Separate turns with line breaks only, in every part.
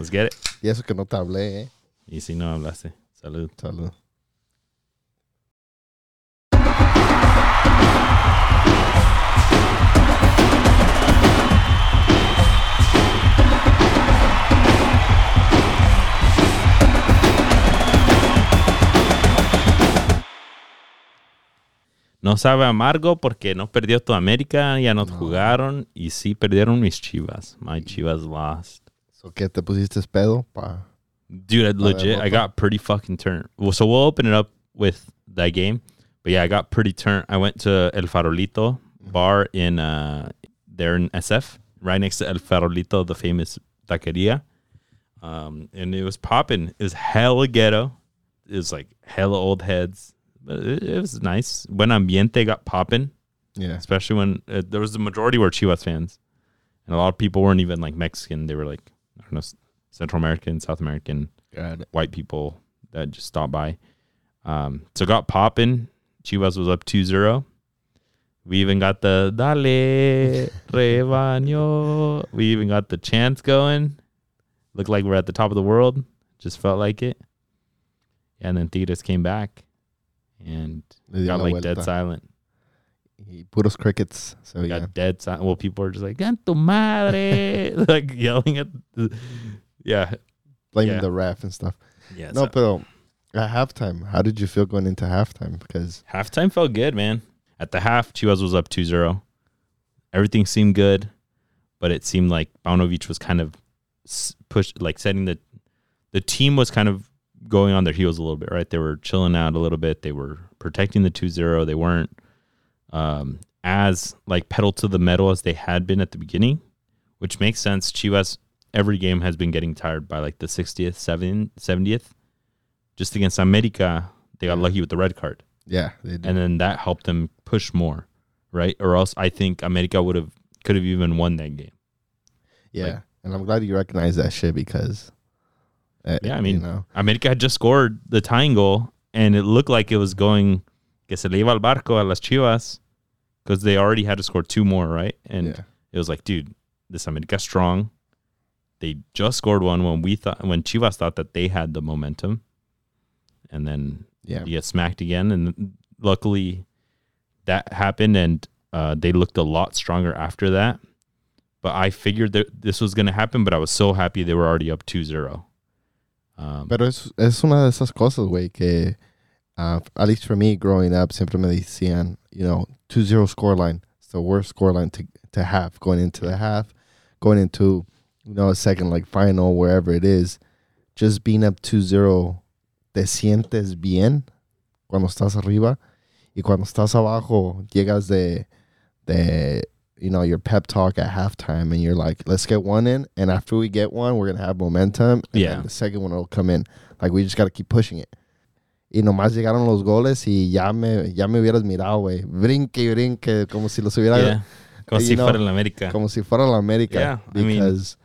Let's get it.
Y eso que no te hablé, eh.
Y si no hablaste. Salud.
Salud.
No sabe amargo porque no perdió toda América, ya no,
No.
jugaron y sí perdieron mis chivas. My chivas lost.
So, ¿Qué te pusiste pedo? Pa.
Dude, I legit, I got pretty fucking turned. Well, so we'll open it up with that game. But yeah, I got pretty turned. I went to El Farolito bar in uh there in SF, right next to El Farolito, the famous taqueria. Um, and it was popping. It was hella ghetto. It was like hella old heads. But it, it was nice. When ambiente got popping,
Yeah.
especially when uh, there was the majority were Chivas fans, and a lot of people weren't even like Mexican. They were like Don't know, Central American, South American white people that just stopped by. Um, so got popping. Chivas was up 2-0. We even got the Dale Rebaño. We even got the chants going. Looked like we're at the top of the world. Just felt like it. And then Tigres came back and got like dead silent.
Y puros crickets. So, yeah.
Got dead silent. Well, people were just like, "En tu madre!" like yelling at the. Yeah.
Blaming
yeah.
the ref and stuff.
Yeah.
no,
so-
pero at halftime, how did you feel going into halftime? Because
Halftime felt good, man. At the half, Chivas was up 2-0. Everything seemed good, but it seemed like Paunovic was kind of pushed, like setting the the team was kind of going on their heels a little bit, right? They were chilling out a little bit. They were protecting the 2-0. They weren't um, as like pedal to the metal as they had been at the beginning, which makes sense. Chivas every game has been getting tired by like the 60th, 70th, 70th. Just against America, they got lucky with the red card
yeah, they did.
and then that helped them push more, right? Or else I think America would have could have even won that game.
yeah,
like-
and I'm glad you recognize that shit because. uh,
Yeah, I
you
mean,
know,
America had just scored the tying goal, and it looked like it was going que se le iba al barco a las Chivas because they already had to score two more, right? And
yeah,
it was like, dude, this America strong. They just scored one when we thought when Chivas thought that they had the momentum, and then
yeah,
you get smacked again. And luckily, that happened, and uh, they looked a lot stronger after that. But I figured that this was going to happen, but I was so happy they were already up 2-0. Um,
Pero es, es una de esas cosas, güey, que, uh, at least for me growing up, siempre me decían, you know, 2-0 scoreline. It's the worst scoreline to, to have going into the half, going into, you know, a second, like, final, wherever it is. Just being up 2-0, te sientes bien cuando estás arriba. Y cuando estás abajo, llegas de, de, you know, your pep talk at halftime, and you're like, let's get one in. And after we get one, we're going to have momentum. And
Yeah.
the second one will come in. Like, we just got to keep pushing it. Y nomás llegaron los goles y ya me, ya me hubieras mirado, güey. Brinque y brinque, como si los hubiera,
yeah. Como si
know,
fuera la América.
como si fuera la América.
Yeah, I mean-
because,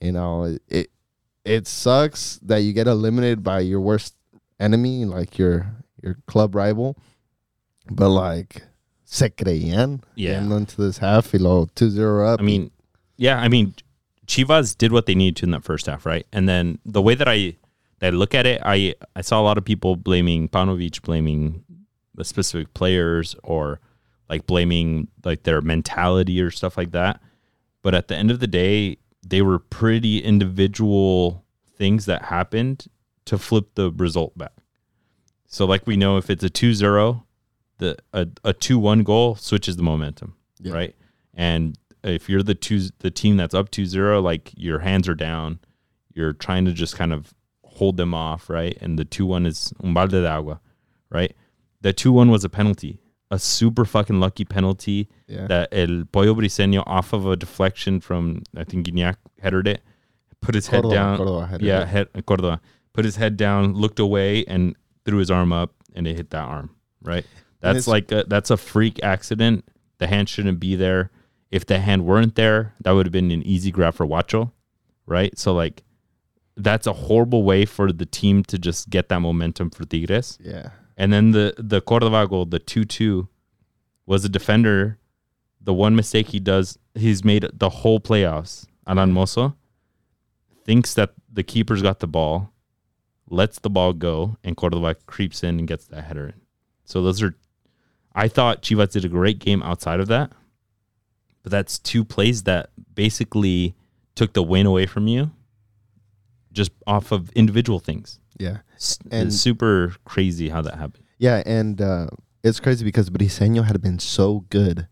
you know, it, it sucks that you get eliminated by your worst enemy, like your, your club rival. But, like, se creían
Yeah.
getting into this half, y luego 2-0 up.
I mean, yeah, I mean, Chivas did what they needed to in that first half, right? And then the way that I I look at it, I I saw a lot of people blaming Paunovic, blaming the specific players, or like blaming like their mentality or stuff like that. But at the end of the day, they were pretty individual things that happened to flip the result back. So like we know if it's a 2-0, the a, a 2-1 goal switches the momentum,
Yeah.
right? And if you're the two the team that's up 2-0, like your hands are down, you're trying to just kind of hold them off, right? And the 2-1 is un balde de agua, right? The 2-1 was a penalty, a super fucking lucky penalty
yeah.
that El Pollo Briseño off of a deflection from I think Gignac headed it, put his
Cordova,
head down.
Headed
yeah, head Cordova put his head down, looked away, and threw his arm up, and it hit that arm. Right. That's like a, that's a freak accident. The hand shouldn't be there. If the hand weren't there, that would have been an easy grab for Wacho, right? So like, that's a horrible way for the team to just get that momentum for Tigres.
Yeah.
And then the the Cordova goal, the two two, was a defender. The one mistake he does, he's made the whole playoffs. Alan Mozo thinks that the keeper's got the ball, lets the ball go, and Cordova creeps in and gets that header in. So those are, I thought Chivas did a great game outside of that, but that's two plays that basically took the win away from you, just off of individual things.
Yeah.
S-
And-
it's super crazy how that happened.
Yeah, and uh, it's crazy because Briseño had been so good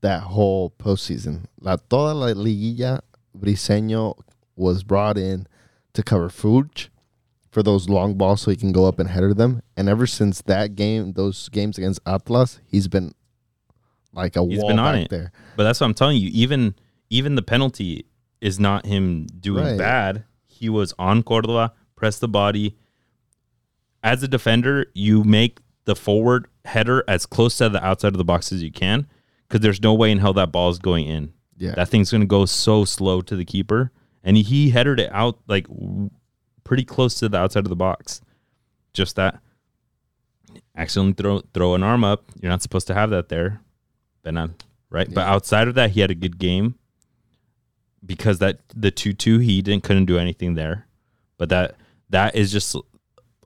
that whole postseason. La toda la liguilla, Briseño was brought in to cover Fuge for those long balls so he can go up and header them. And ever since that game, those games against Atlas, he's been like a
He's
wall
been on
back
it.
there.
But that's what I'm telling you. Even even the penalty is not him doing
Right.
bad. He was on Cordova, press the body. As a defender, you make the forward header as close to the outside of the box as you can, because there's no way in hell that ball is going in.
Yeah.
That thing's going to go so slow to the keeper, and he headed it out like pretty close to the outside of the box. Just that. Accidentally throw throw an arm up. You're not supposed to have that there. Penal, right? But outside of that, he had a good game. Because that the two two he didn't couldn't do anything there, but that that is just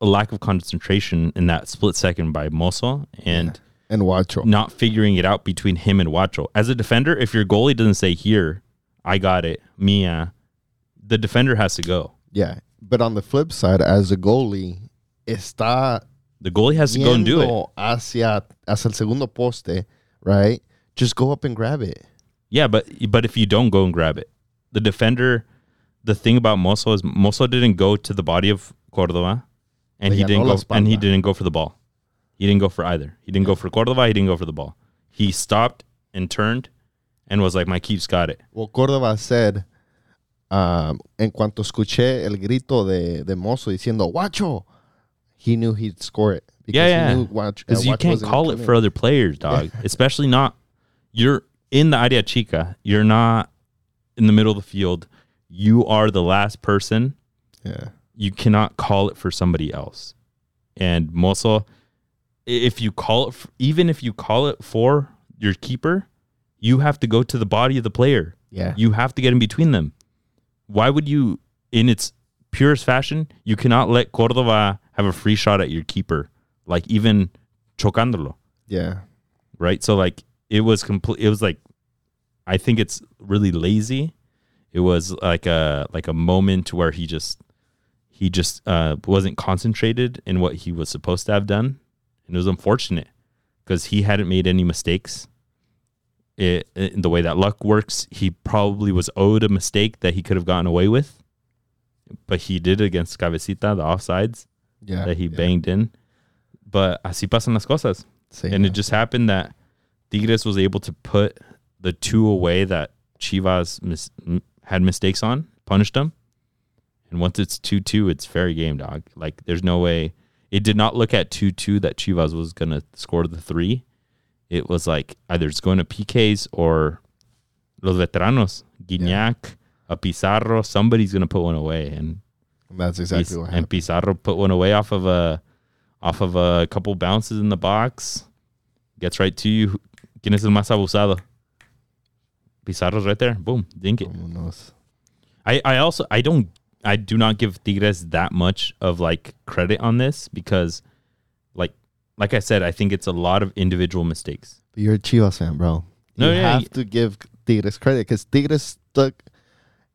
a lack of concentration in that split second by Mozo and
and Wacho.
not figuring it out between him and Wacho. As a defender, if your goalie doesn't say here, I got it, Mia, the defender has to go.
Yeah. But on the flip side, as a goalie, está
The goalie has to go and do it.
hacia, hacia el segundo poste, right? Just go up and grab it.
Yeah, but but if you don't go and grab it, the defender. The thing about Mozo is Mozo didn't go to the body of Cordova, and he didn't go and he didn't go for the ball. He didn't go for either. He didn't go for Cordova. He didn't go for the ball. He stopped and turned, and was like, "My keeps got it."
Well, Córdoba said, um, en cuanto escuché el grito de, de Mozo diciendo, Wacho, he knew he'd score it. Because
Yeah, yeah.
He knew Wacho,
Because you can't call it for other players, dog. Especially not you're in the Área Chica. You're not in the middle of the field. You are the last person.
Yeah.
You cannot call it for somebody else. And Mozo, i- if you call it, even if you call it for your keeper, you have to go to the body of the player.
Yeah.
You have to get in between them. Why would you, in its purest fashion, you cannot let Cordova have a free shot at your keeper, like even chocándolo,
yeah.
right? So like it was complete. It was like, I think it's really lazy. It was like a like a moment where he just he just uh, wasn't concentrated in what he was supposed to have done, and it was unfortunate because he hadn't made any mistakes. It, in the way that luck works, he probably was owed a mistake that he could have gotten away with, but he did against Cabecita, the offsides
Yeah.
that he
yeah.
banged in. But así pasan las cosas.
Sí,
And
yeah.
it just happened that Tigres was able to put the two away that Chivas mis- m- had mistakes on, punished them. And once it's 2 2, it's fair game, dog. Like, there's no way. It did not look at 2 2 that Chivas was going to score the three. It was like either it's going to PKs or Los Veteranos, Gignac, a Pizarro, somebody's going to put one away. And
That's exactly
Piz-
what happened. and.
Pizarro put one away off of a off of a couple bounces in the box. Gets right to you. ¿Quién es el más abusado? Pizarro's right there. Boom. Dink it.
Vámonos.
I, I also I don't I do not give Tigres that much of like credit on this because like like I said, I think it's a lot of individual mistakes.
But you're a Chivas fan, bro.
No,
you
yeah,
have
y-
to give Tigres credit because Tigres stuck.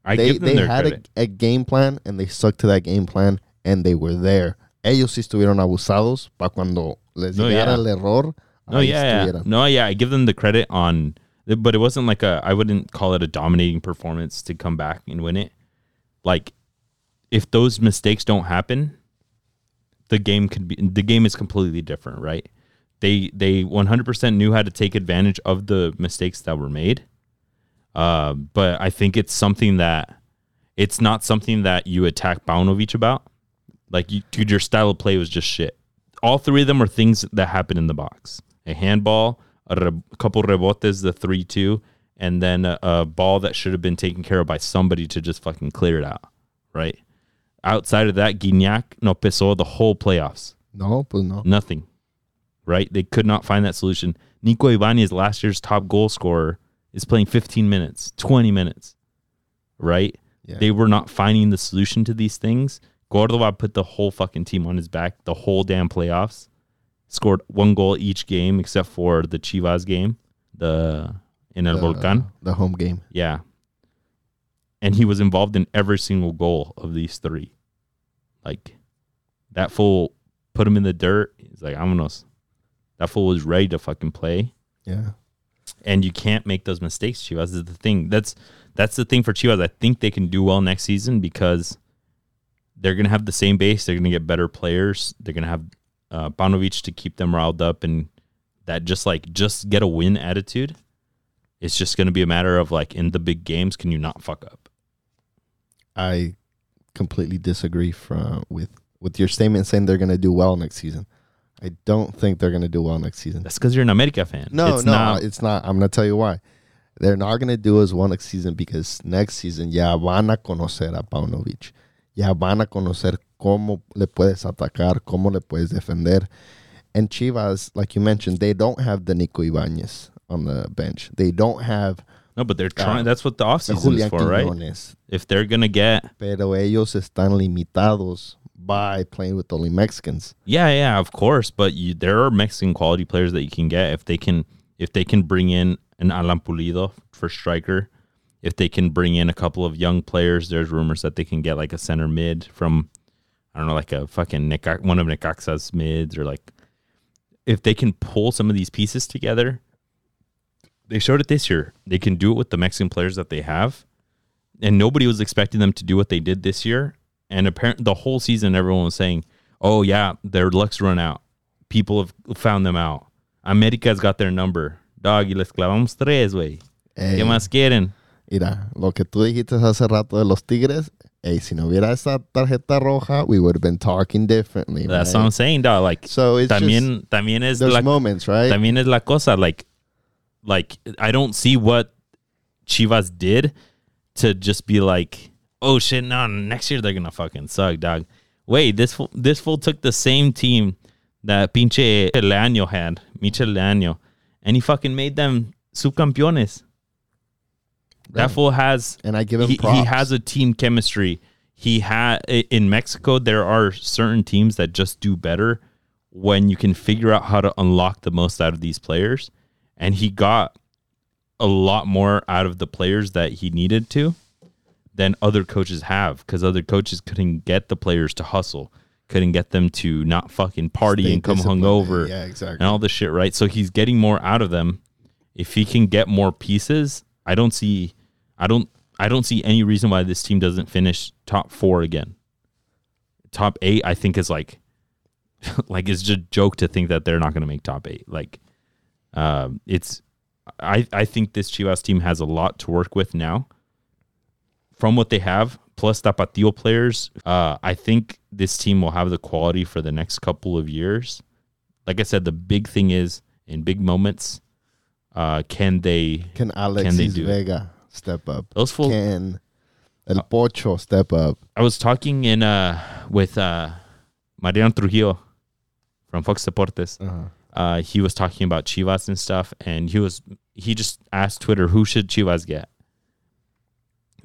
I
they
give them
they
their
had
credit.
a, a game plan and they stuck to that game plan and they were there. Ellos sí estuvieron abusados para cuando les
No,
llegara
yeah.
el error.
No, yeah, yeah. No, yeah. I give them the credit on, but it wasn't like a. I wouldn't call it a dominating performance to come back and win it. Like, if those mistakes don't happen, the game could be. The game is completely different, right? They they 100% knew how to take advantage of the mistakes that were made. Uh, but I think it's something that it's not something that you attack Paunovic about. Like, you, dude, your style of play was just shit. All three of them are things that happened in the box: a handball, a, re- couple rebotes, the three-two, and then a, a ball that should have been taken care of by somebody to just fucking clear it out. Right. Outside of that, Gignac no pesó the whole playoffs.
No, pues no.
Nothing. Right? They could not find that solution. Nico Ibanez, last year's top goal scorer, is playing 15 minutes, 20 minutes. Right?
Yeah.
They were not finding the solution to these things. Cordova put the whole fucking team on his back the whole damn playoffs. Scored one goal each game except for the Chivas game, the in El
the,
Volcan.
the home game.
Yeah. And he was involved in every single goal of these three. Like that fool put him in the dirt. He's like, vámonos. That fool was ready to fucking play.
Yeah.
And you can't make those mistakes, Chivas is the thing. That's that's the thing for Chivas. I think they can do well next season because they're gonna have the same base. They're gonna get better players. They're gonna have uh Paunovic to keep them riled up and that just like just get a win attitude. It's just gonna be a matter of like in the big games, can you not fuck up?
I completely disagree from with with your statement saying they're going to do well next season. I don't think they're going to do well next season.
That's because you're an America fan.
No,
it's
no,
not.
it's not. I'm going to tell you why. They're not going to do as well next season because next season ya van a conocer a Paunovic. Ya van a conocer cómo le puedes atacar, cómo le puedes defender. And Chivas, like you mentioned, they don't have the Nico Ibanez on the bench. They don't have
No, but they're
Uh,
trying. That's what the offseason is for, right? If they're gonna get,
Pero ellos están limitados by playing with only Mexicans.
yeah, yeah, of course. But you, there are Mexican quality players that you can get if they can, if they can bring in an Alan Pulido for striker. If they can bring in a couple of young players, there's rumors that they can get like a center mid from, I don't know, like a fucking Neca- one of Necaxa's mids or like, if they can pull some of these pieces together, they showed it this year. They can do it with the Mexican players that they have, and nobody was expecting them to do what they did this year. And apparently, the whole season, everyone was saying, "Oh yeah, their luck's run out. People have found them out. America's got their number. Dog, y les clavamos tres, güey.
Ey,
¿Qué más quieren?"
Mira, lo que tú dijiste hace rato de los Tigres, ey, si no hubiera esa tarjeta roja, we would have been talking differently.
That's
right?
what I'm saying, dog. Like,
So it's
también,
just,
también es la
moments, right?
También es la cosa. Like, like I don't see what Chivas did to just be like, oh shit, no, next year they're gonna fucking suck, dog. Wait, this fool, this fool took the same team that pinche Leaño had, Michel Leaño, and he fucking made them subcampeones. That fool has
and I give him
he,
props.
he has a team chemistry. He had in Mexico. There are certain teams that just do better when you can figure out how to unlock the most out of these players, and he got a lot more out of the players that he needed to than other coaches have because other coaches couldn't get the players to hustle, couldn't get them to not fucking party
Stay
and come hungover
Yeah, exactly.
and all this shit, right? So he's getting more out of them. If he can get more pieces, I don't see I don't I don't see any reason why this team doesn't finish top 4 again. Top 8 I think is like like it's just a joke to think that they're not going to make top 8. Like um it's I I think this Chivas team has a lot to work with now. From what they have, plus Tapatio players, uh, I think this team will have the quality for the next couple of years like I said, the big thing is in big moments, uh, can they
Can Alexis
they do?
Vega step up?
those full
Can El Pocho step up?
I was talking in uh with uh Mariano Trujillo from Fox Deportes.
Uh-huh.
Uh he was talking about Chivas and stuff and he was he just asked Twitter who should Chivas get?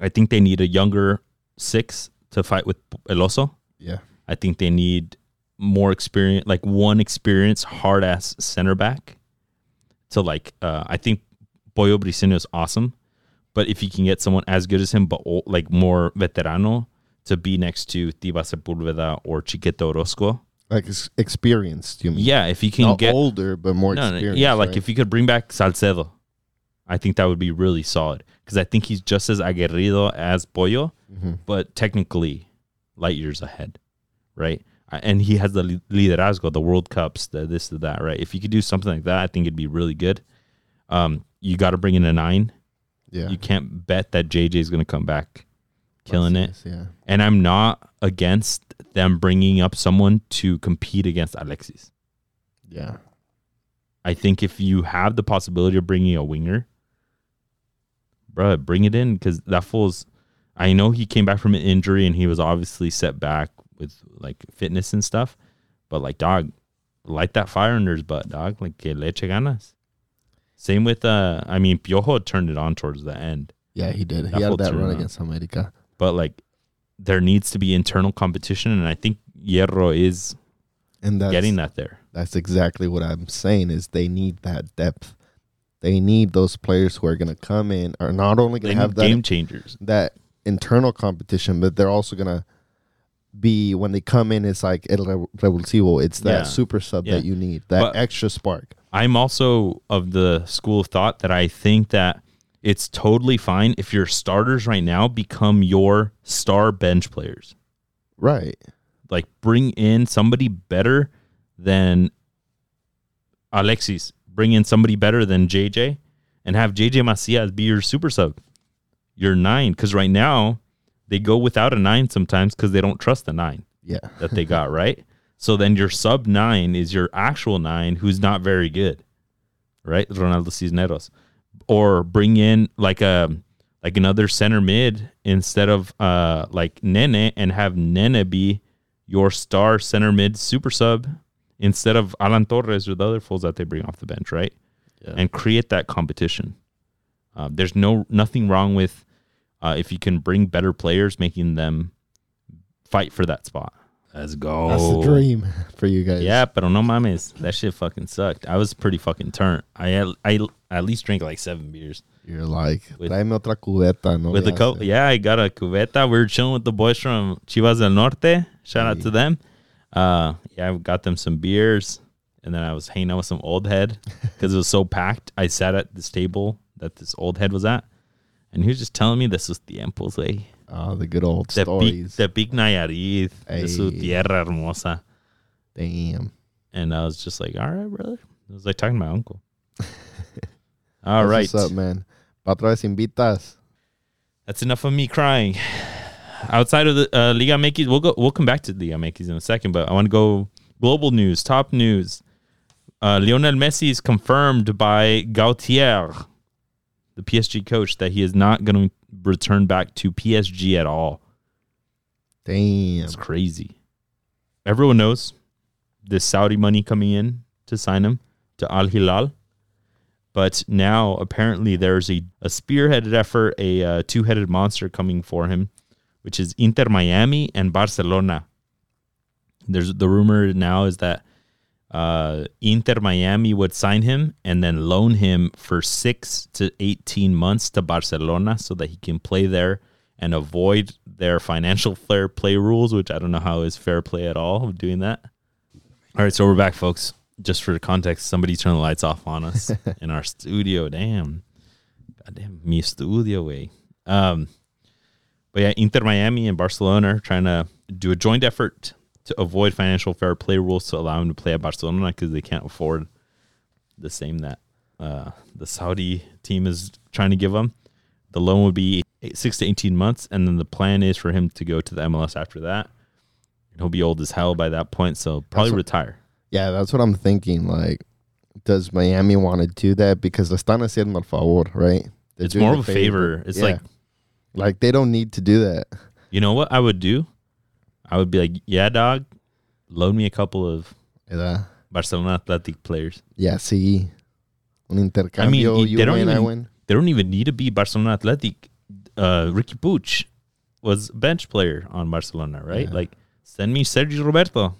I think they need a younger six to fight with El Oso.
Yeah.
I think they need more experience, like one experienced hard ass center back. To like, uh, I think Pollo Briseño is awesome, but if you can get someone as good as him, but ol- like more veterano to be next to Tiba Sepulveda or Chiquito Orozco,
Like ex- experienced, you mean?
yeah, if you can
Not
get
older, but more
no, no,
experienced.
yeah, like
right?
if you could bring back Salcedo, I think that would be really solid because I think he's just as aguerrido as Pollo,
Mhm.
but technically light years ahead, right? And he has the li- liderazgo, the World Cups, the this, the that, right? If you could do something like that, I think it'd be really good. Um, you got to bring in a nine.
Yeah.
You can't bet that JJ is going to come back killing it.
Yeah.
And I'm not against them bringing up someone to compete against Alexis.
Yeah.
I think if you have the possibility of bringing a winger, bro, bring it in because that fool's. I know he came back from an injury and he was obviously set back with like fitness and stuff, but like dog, light that fire under his butt, dog. Like que le eche ganas. Same with uh, I mean Piojo turned it on towards the end.
Yeah, he did.
That
he had that run against America.
but like there needs to be internal competition, and I think Hierro is
And that's
getting that there.
that's exactly what I'm saying is they need that depth. They need those players who are going to come in are not only going to have that
game changers.
that internal competition, but they're also going to be when they come in it's like el Rev- revulsivo. It's that
Yeah.
super sub
Yeah.
that you need, that
But-
extra spark.
I'm also of the school of thought that I think that it's totally fine if your starters right now become your star bench players.
Right.
Like bring in somebody better than Alexis. Bring in somebody better than JJ and have JJ Macias be your super sub. Your nine. Because right now they go without a nine sometimes because they don't trust the nine
Yeah.
that they got, right? So then your sub nine is your actual nine who's not very good, right? Ronaldo Cisneros. Or bring in like a like another center mid instead of uh like Nene and have Nene be your star center mid super sub instead of Alan Torres or the other fools that they bring off the bench, right?
Yeah.
And create that competition. Uh, there's no nothing wrong with uh, if you can bring better players, making them fight for that spot. Let's go.
That's the dream for you guys.
Yeah, but no mames, that shit fucking sucked. I was pretty fucking turned. I at, I at least drank like seven beers
You're like,
With-
tráeme otra cubeta. No
with
le
the coke. Yeah, I got a cubeta. We were chilling with the boys from Chivas del Norte. Shout out to them. Uh, yeah, I got them some beers, and then I was hanging out with some old head because it was so packed. I sat at this table that this old head was at, and he was just telling me this was tiempos, way.
Oh, the good old
The big,
stories.
the big Nayarit, de su tierra hermosa.
Damn.
And I was just like, all right, brother. It was like talking to my uncle. All right.
What's up, man? Pa otra invitas.
That's enough of me crying. Outside of the uh, Liga MX, we'll go. We'll come back to Liga MX in a second, but I want to go global news, top news. Uh, Lionel Messi is confirmed by Galtier, the PSG coach, that he is not going to return back to PSG at all.
Damn.
It's crazy. Everyone knows this Saudi money coming in to sign him to Al Hilal. But now apparently there's a, a spearheaded effort, a uh, two headed monster coming for him, which is Inter Miami and Barcelona. There's the rumor now is that uh, Inter Miami would sign him and then loan him for six to 18 months to Barcelona so that he can play there and avoid their financial fair play rules, which I don't know how is fair play at all of doing that. All right, so we're back, folks. Just for context, somebody turned the lights off on us in our studio. Damn. Goddamn, me studio way. Um, but yeah, Inter Miami and Barcelona are trying to do a joint effort to avoid financial fair play rules to allow him to play at Barcelona because they can't afford the same that uh, the Saudi team is trying to give him. The loan would be eight, six to 18 months, and then the plan is for him to go to the MLS after that. He'll be old as hell by that point, so probably
what-
retire.
Yeah, that's what I'm thinking. Like, does Miami want to do that? Because están haciendo el favor, right? They're
It's more of a favor. It's
Yeah.
like,
like they don't need to do that.
you know what I would do? I would be like, yeah, dog, loan me a couple of
¿verdad?
Barcelona Athletic players.
Yeah, sí. Un intercambio.
y-
you
they don't
win, I
even-
win.
They don't even need to be Barcelona Athletic. Uh, Riqui Puig was a bench player on Barcelona, right?
Yeah.
Like, send me Sergio Roberto.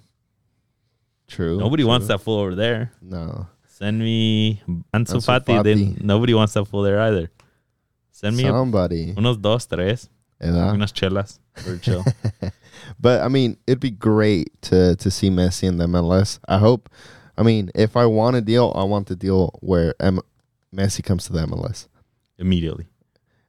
True.
Nobody wants that fool over there.
No.
Send me Ansu
Ansu
Fati. They, nobody wants that fool there either. Send me a-
Somebody.
unos dos, tres, unas chelas chill.
But I mean, it'd be great to to see Messi in the MLS. I hope. I mean, if I want a deal, I want the deal where M- Messi comes to the MLS.
immediately.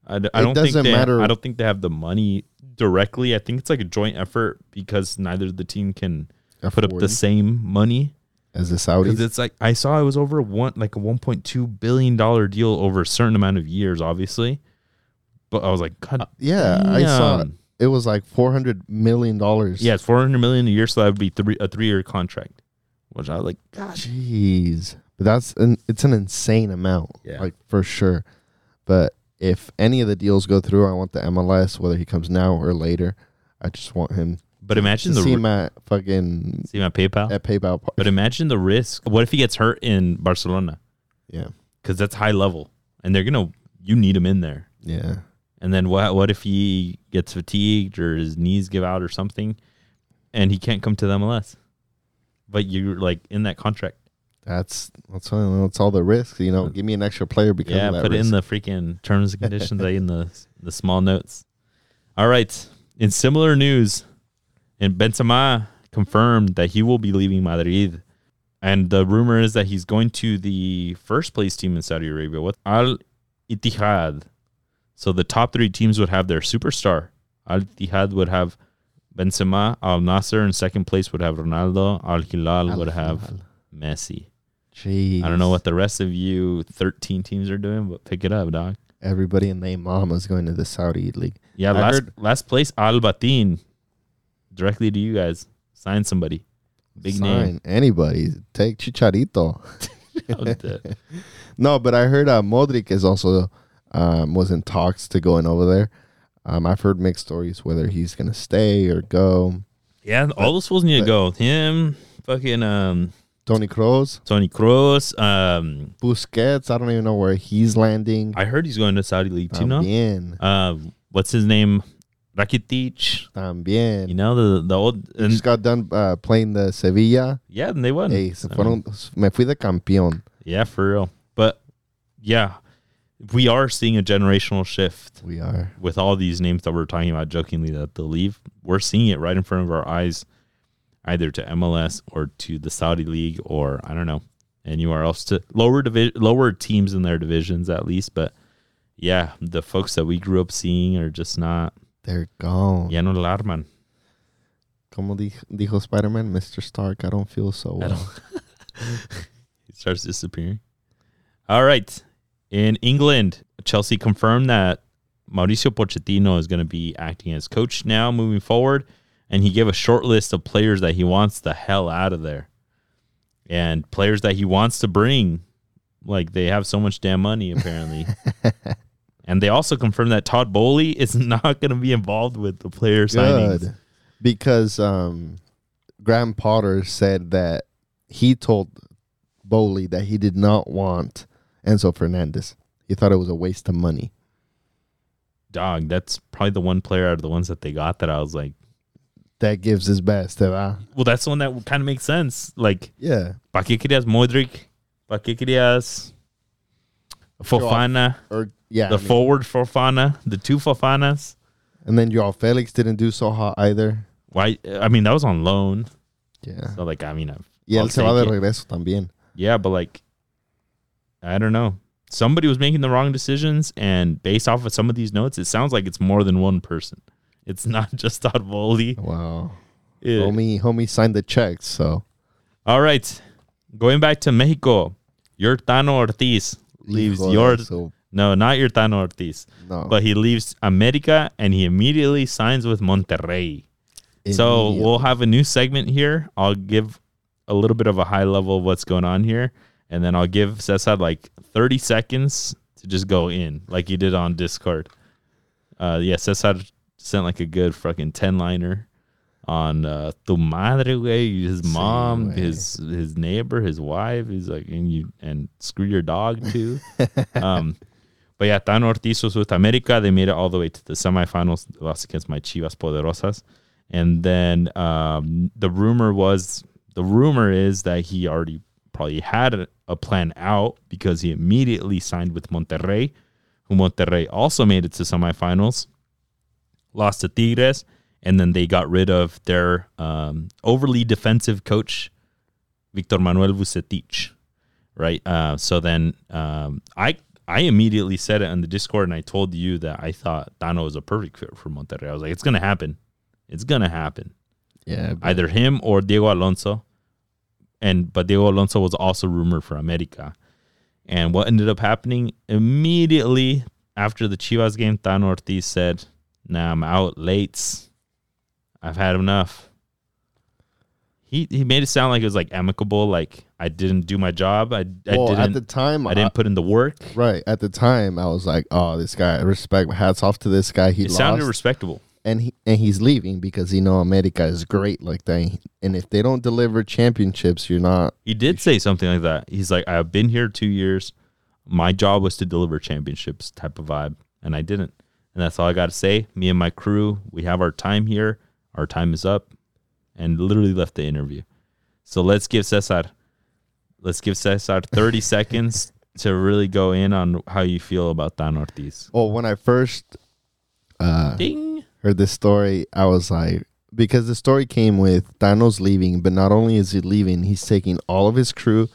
I, d- I
It
don't think
doesn't
they,
matter-
I don't think they have the money directly. I think it's like a joint effort because neither the team can put up the same money.
as the Saudis.
it's like I saw it was over one like a one point two billion dollar deal over a certain amount of years, obviously. But I was like, God, uh,
yeah, I saw
damn.
It was like four hundred million dollars.
yeah, it's four hundred million a year, so that would be three a three year contract. Which I was like, gosh,
Jeez, but that's an it's an insane amount.
Yeah.
like for sure. But if any of the deals go through, I want the MLS, whether he comes now or later. I just want him
but imagine
to
the
see him fucking
see my PayPal.
at PayPal. Part.
But imagine the risk. What if he gets hurt in Barcelona?
yeah,
Because that's high level, and they're gonna you need him in there.
yeah.
And then what? What if he gets fatigued or his knees give out or something, and he can't come to the MLS? But you're like in that contract.
That's that's all, that's all the risks. You know, give me an extra player because
yeah,
of that
put it in the freaking terms and conditions right in the the small notes. All right. In similar news, and Benzema confirmed that he will be leaving Madrid, and the rumor is that he's going to the first place team in Saudi Arabia with Al Ittihad. So the top three teams would have their superstar. Al Ittihad would have Benzema. Al Nassr in second place would have Ronaldo. Al Hilal would have Messi.
Jeez.
I don't know what the rest of you 13 teams are doing, but pick it up, dog.
everybody and their mama's going to the Saudi league.
Yeah,
I
last
heard-
last place Al Batin. Directly to you guys. Sign somebody. Big name.
Anybody take Chicharito. No, but I heard uh, Modric is also um, was in talks to going over there. Um, I've heard mixed stories whether he's gonna stay or go.
yeah, all those fools need to
but-
go. Him, fucking um
Toni Kroos,
Toni Kroos, Um
Busquets. I don't even know where he's landing.
I heard he's going to Saudi League too, no? Uh what's his name? Rakitic.
también.
You know, the the old and
just got done uh, playing the Sevilla.
yeah, and they won.
Hey, se fueron, me fui de campeón.
Yeah, for real. But yeah, we are seeing a generational shift
We are.
with all these names that we're talking about jokingly that they'll leave. We're seeing it right in front of our eyes, either to MLS or to the Saudi League or I don't know anywhere else to lower division, lower teams in their divisions at least. But yeah, the folks that we grew up seeing are just not.
They're gone.
Ya no la arman.
Como dijo, dijo Spider-Man, Mr. Stark, I don't feel so well.
He starts disappearing. All right. In England, Chelsea confirmed that Mauricio Pochettino is going to be acting as coach now moving forward. And he gave a short list of players that he wants the hell out of there. And players that he wants to bring. Like they have so much damn money, apparently. and they also confirmed that Todd Boehly is not going to be involved with the player signings.
Because um, Graham Potter said that he told Boehly that he did not want Enzo Fernandez. He thought it was a waste of money.
Dog, that's probably the one player out of the ones that they got that I was like,
That gives his best, ¿verdad?
well, that's the one that kind of makes sense. Like,
Yeah.
¿para qué querías Modric? ¿Para qué querías Fofana?
Or yeah.
the
I mean-
forward Fofana? The two Fofanas?
and then Joao Felix didn't do so hot either.
Why? I mean, that was on loan.
Yeah.
So, like, I mean, I've,
Y él se va de regreso también.
yeah, but like, I don't know. Somebody was making the wrong decisions, and based off of some of these notes, it sounds like it's more than one person. It's not just Todd Boehly.
Wow.
It-
Homie, homie signed the checks, so
All right. Going back to Mexico, your Tano Ortiz leaves
Hijo
your
su-
no, not your Tano Ortiz,
no.
but he leaves America and he immediately signs with Monterrey. So we'll have a new segment here. I'll give a little bit of a high level of what's going on here, and then I'll give Cesar like 30 seconds to just go in, like he did on Discord. Uh, yeah, Cesar sent like a good fucking 10 liner on uh, tu madre, güey, his mom, his his neighbor, his wife. He's like, and you and screw your dog too. um, but yeah, Tano Ortiz was with America. They made it all the way to the semifinals. Lost against my Chivas Poderosas. And then um, the rumor was the rumor is that he already probably had a, plan out because he immediately signed with Monterrey, who Monterrey also made it to semifinals, lost to Tigres, and then they got rid of their um, overly defensive coach, Victor Manuel Vucetich, right? Uh, so then um, I I immediately said it on the Discord, and I told you that I thought Tano was a perfect fit for Monterrey. I was like, it's gonna happen, it's gonna happen.
yeah, but
Either him or Diego Alonso, and but Diego Alonso was also rumored for America. And what ended up happening immediately after the Chivas game, Tano Ortiz said, "Nah, I'm out late. I've had enough." He he made it sound like it was like amicable, like I didn't do my job. I I
well, at
didn't at
the time,
I didn't put in the work.
right at the time, I was like, "Oh, this guy, respect, hats off to this guy. He
It
lost,
sounded respectable.
And he and he's leaving because you know America is great like that. And if they don't deliver championships, you're not.
He did say something like that. He's like, I've been here two years. My job was to deliver championships type of vibe, and I didn't. And that's all I got to say. Me and my crew, we have our time here. Our time is up, and literally left the interview. So let's give Cesar, let's give Cesar 30 seconds to really go in on how you feel about Dan Ortiz.
Well, when I first uh,
Ding.
Heard this story, I was like, because the story came with Thanos leaving, but not only is he leaving, he's taking all of his crew,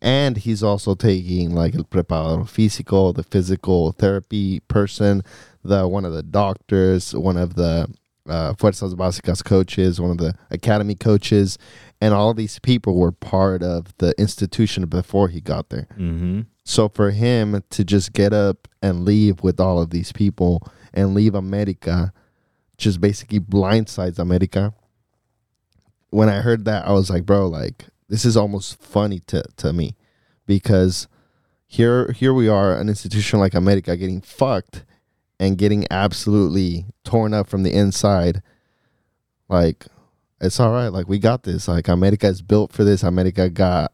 and he's also taking like el preparador físico, the physical therapy person, the one of the doctors, one of the uh, Fuerzas Básicas coaches, one of the academy coaches, and all these people were part of the institution before he got there.
Mm-hmm.
So for him to just get up and leave with all of these people and leave America, just basically blindsides America. When I heard that, I was like, bro, like this is almost funny to, to me because here here we are, an institution like America getting fucked and getting absolutely torn up from the inside. Like it's all right. Like we got this. Like America is built for this. America got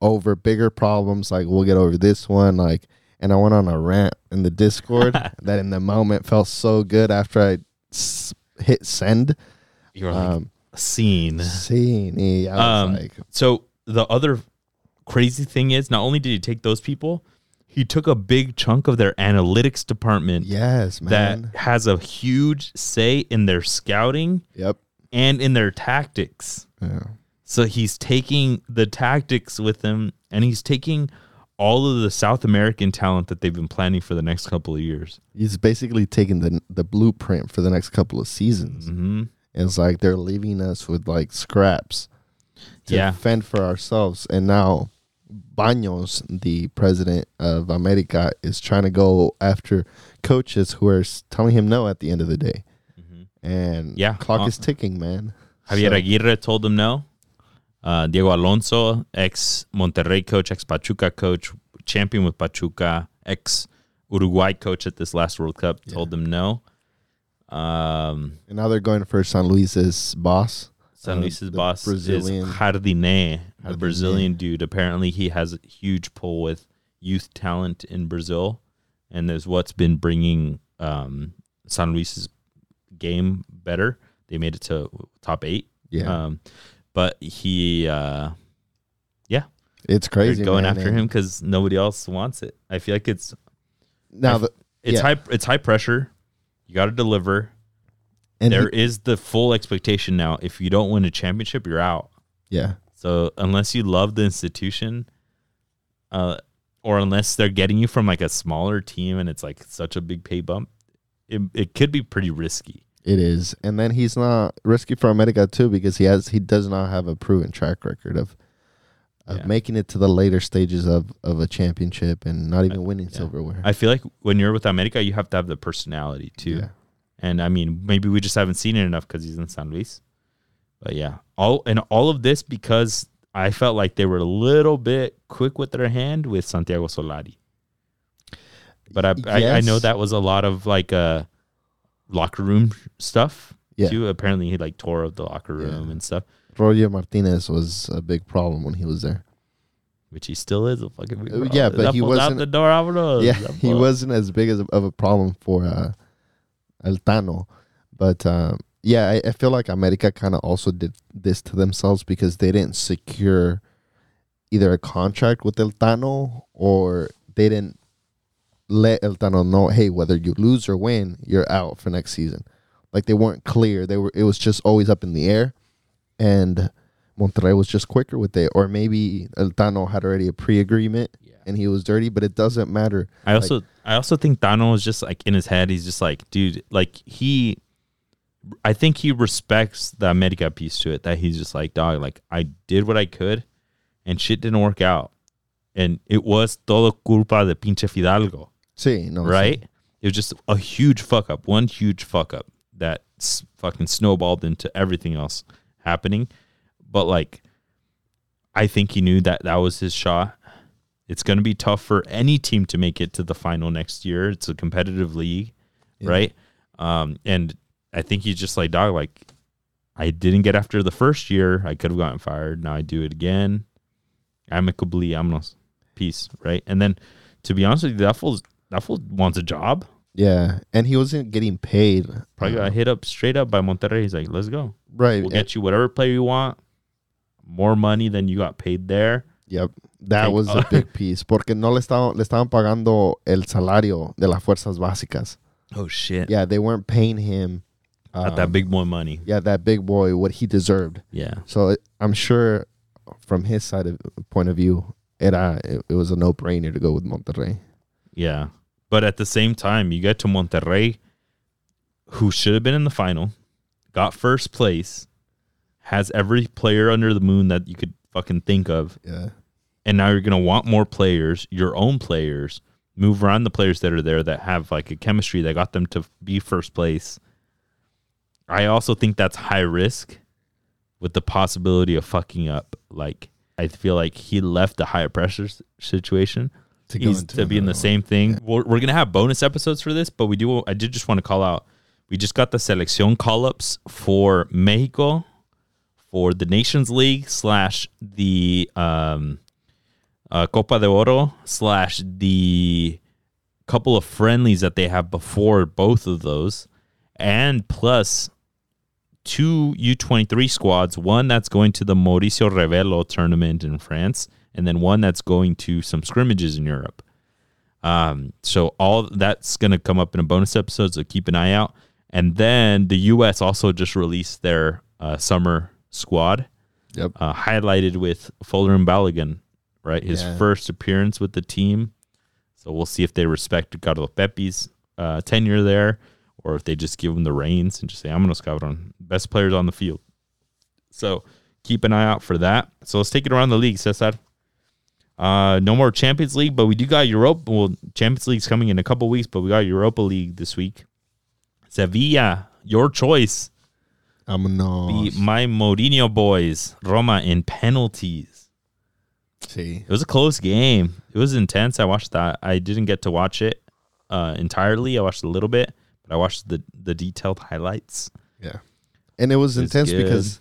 over bigger problems. Like we'll get over this one. Like, and I went on a rant in the Discord that in the moment felt so good after I s- hit send.
You're like,
Um,
scene.
seeing it, I was
Um,
like,
So the other crazy thing is, not only did he take those people, he took a big chunk of their analytics department
yes, man.
that has a huge say in their scouting
yep.
and in their tactics.
Yeah.
So he's taking the tactics with him and he's taking all of the South American talent that they've been planning for the next couple of years.
He's basically taking the the blueprint for the next couple of seasons.
hmm
It's like they're leaving us with like scraps to
Yeah.
fend for ourselves. And now Baños, the president of America, is trying to go after coaches who are telling him no at the end of the day. And
Yeah.
clock
Uh,
is ticking, man.
Javier
So-
Aguirre told them no. Uh, Diego Alonso, ex Monterrey coach, ex Pachuca coach, champion with Pachuca, ex Uruguay coach at this last World Cup, told them no. Um,
and now they're going for San Luis's boss.
San
Uh,
Luis's
the
boss
Brazilian-
is Jardine, a
Jardine.
Brazilian dude. Apparently, he has a huge pull with youth talent in Brazil, and is what's been bringing um, San Luis's game better. They made it to top eight.
Yeah.
Um, but he, uh,
yeah,
it's
crazy.
going
man,
after
and
him because nobody else wants it. I feel like it's
Now the
it's
Yeah.
high it's high pressure. You got to deliver.
and
There
he-
is the full expectation now. If you don't win a championship, you're out.
yeah.
So unless you love the institution, uh, or unless they're getting you from like a smaller team and it's like such a big pay bump, it, it could be pretty risky.
It is, and then he's not risky for America too because he has he does not have a proven track record of of
Yeah.
making it to the later stages of of a championship and not even winning
yeah.
silverware.
I feel like when you're with America, you have to have the personality too.
Yeah.
And I mean, maybe we just haven't seen it enough because he's in San Luis. But yeah, all and all of this because I felt like they were a little bit quick with their hand with Santiago Solari. But I I, I know that was a lot of like uh locker room stuff
Yeah.
too. Apparently he like tore up the locker room
Yeah.
and stuff,
Roger Martinez was a big problem when he was there.
which he still is a fucking big
Uh, yeah, but he wasn't-
the door. vámonos.
yeah, he wasn't as big as a, of a problem for uh, El Tano, but um, yeah, I, I feel like America kind of also did this to themselves because they didn't secure either a contract with El Tano or they didn't let El Tano know, hey, whether you lose or win, you're out for next season. Like they weren't clear. They were. It was just always up in the air, and Monterrey was just quicker with it, or maybe El Tano had already a pre-agreement
Yeah.
and he was dirty, but it doesn't matter.
I also I also think Tano is just like in his head. He's just like, dude, like he. I think he respects the America piece to it. That he's just like, dog, like I did what I could, and shit didn't work out, and it was todo culpa de pinche Fidalgo,
Sí, no,
right? It was just a huge fuck up, one huge fuck up that s- fucking snowballed into everything else happening. But like, I think he knew that that was his shot. It's going to be tough for any team to make it to the final next year. It's a competitive league,
Yeah.
right? Um, and I think he's just like, dog, like, I didn't get after the first year. I could have gotten fired. Now I do it again. Amicably, I'm peace, right? And then, to be honest with you, that that fool wants a job.
Yeah, and he wasn't getting paid.
Probably
Uh,
got hit up straight up by Monterrey. He's like, let's go.
right.
We'll
and-
get you whatever player you want. More money than you got paid there.
Yep. That
Take-
was a big piece. Porque no le estaban, le estaban pagando el salario de las fuerzas básicas.
Oh shit!
Yeah, they weren't paying him.
Got that
um,
big boy money.
Yeah, that big boy, what he deserved.
Yeah.
So it, I'm sure from his side of point of view, era, it, it was a no brainer to go with Monterrey.
Yeah. But at the same time, you get to Monterrey, who should have been in the final, got first place, has every player under the moon that you could fucking think of.
Yeah.
And now you're going to want more players, your own players, move around the players that are there that have like a chemistry that got them to be first place. I also think that's high risk with the possibility of fucking up. Like, I feel like he left the higher pressure situation
To go
to be in the same thing. We're, we're gonna have bonus episodes for this, but we do. I did just want to call out. We just got the selección call ups for Mexico for the Nations League slash the um, uh, Copa de Oro slash the couple of friendlies that they have before both of those, and plus two U23 squads, one that's going to the Mauricio Revello tournament in France, and then one that's going to some scrimmages in Europe. Um, so all that's going to come up in a bonus episode, so keep an eye out. And then the U.S. also just released their uh, summer squad,
Yep.
uh, highlighted with Folarin Balogun, right? His
Yeah.
first appearance with the team. So we'll see if they respect Carlos Pepe's uh, tenure there, or if they just give him the reins and just say, "I'm going to scout on best players on the field." So keep an eye out for that. So let's take it around the league, Cesar. Uh, no more Champions League, but we do got Europa. Well, Champions League's coming in a couple weeks, but we got Europa League this week. Sevilla, your choice.
I'm no.
Beat my Mourinho boys, Roma, in penalties.
See.
It was a close game. It was intense. I watched that. I didn't get to watch it uh, entirely. I watched a little bit, but I watched the the detailed highlights.
Yeah. And it was intense
good.
because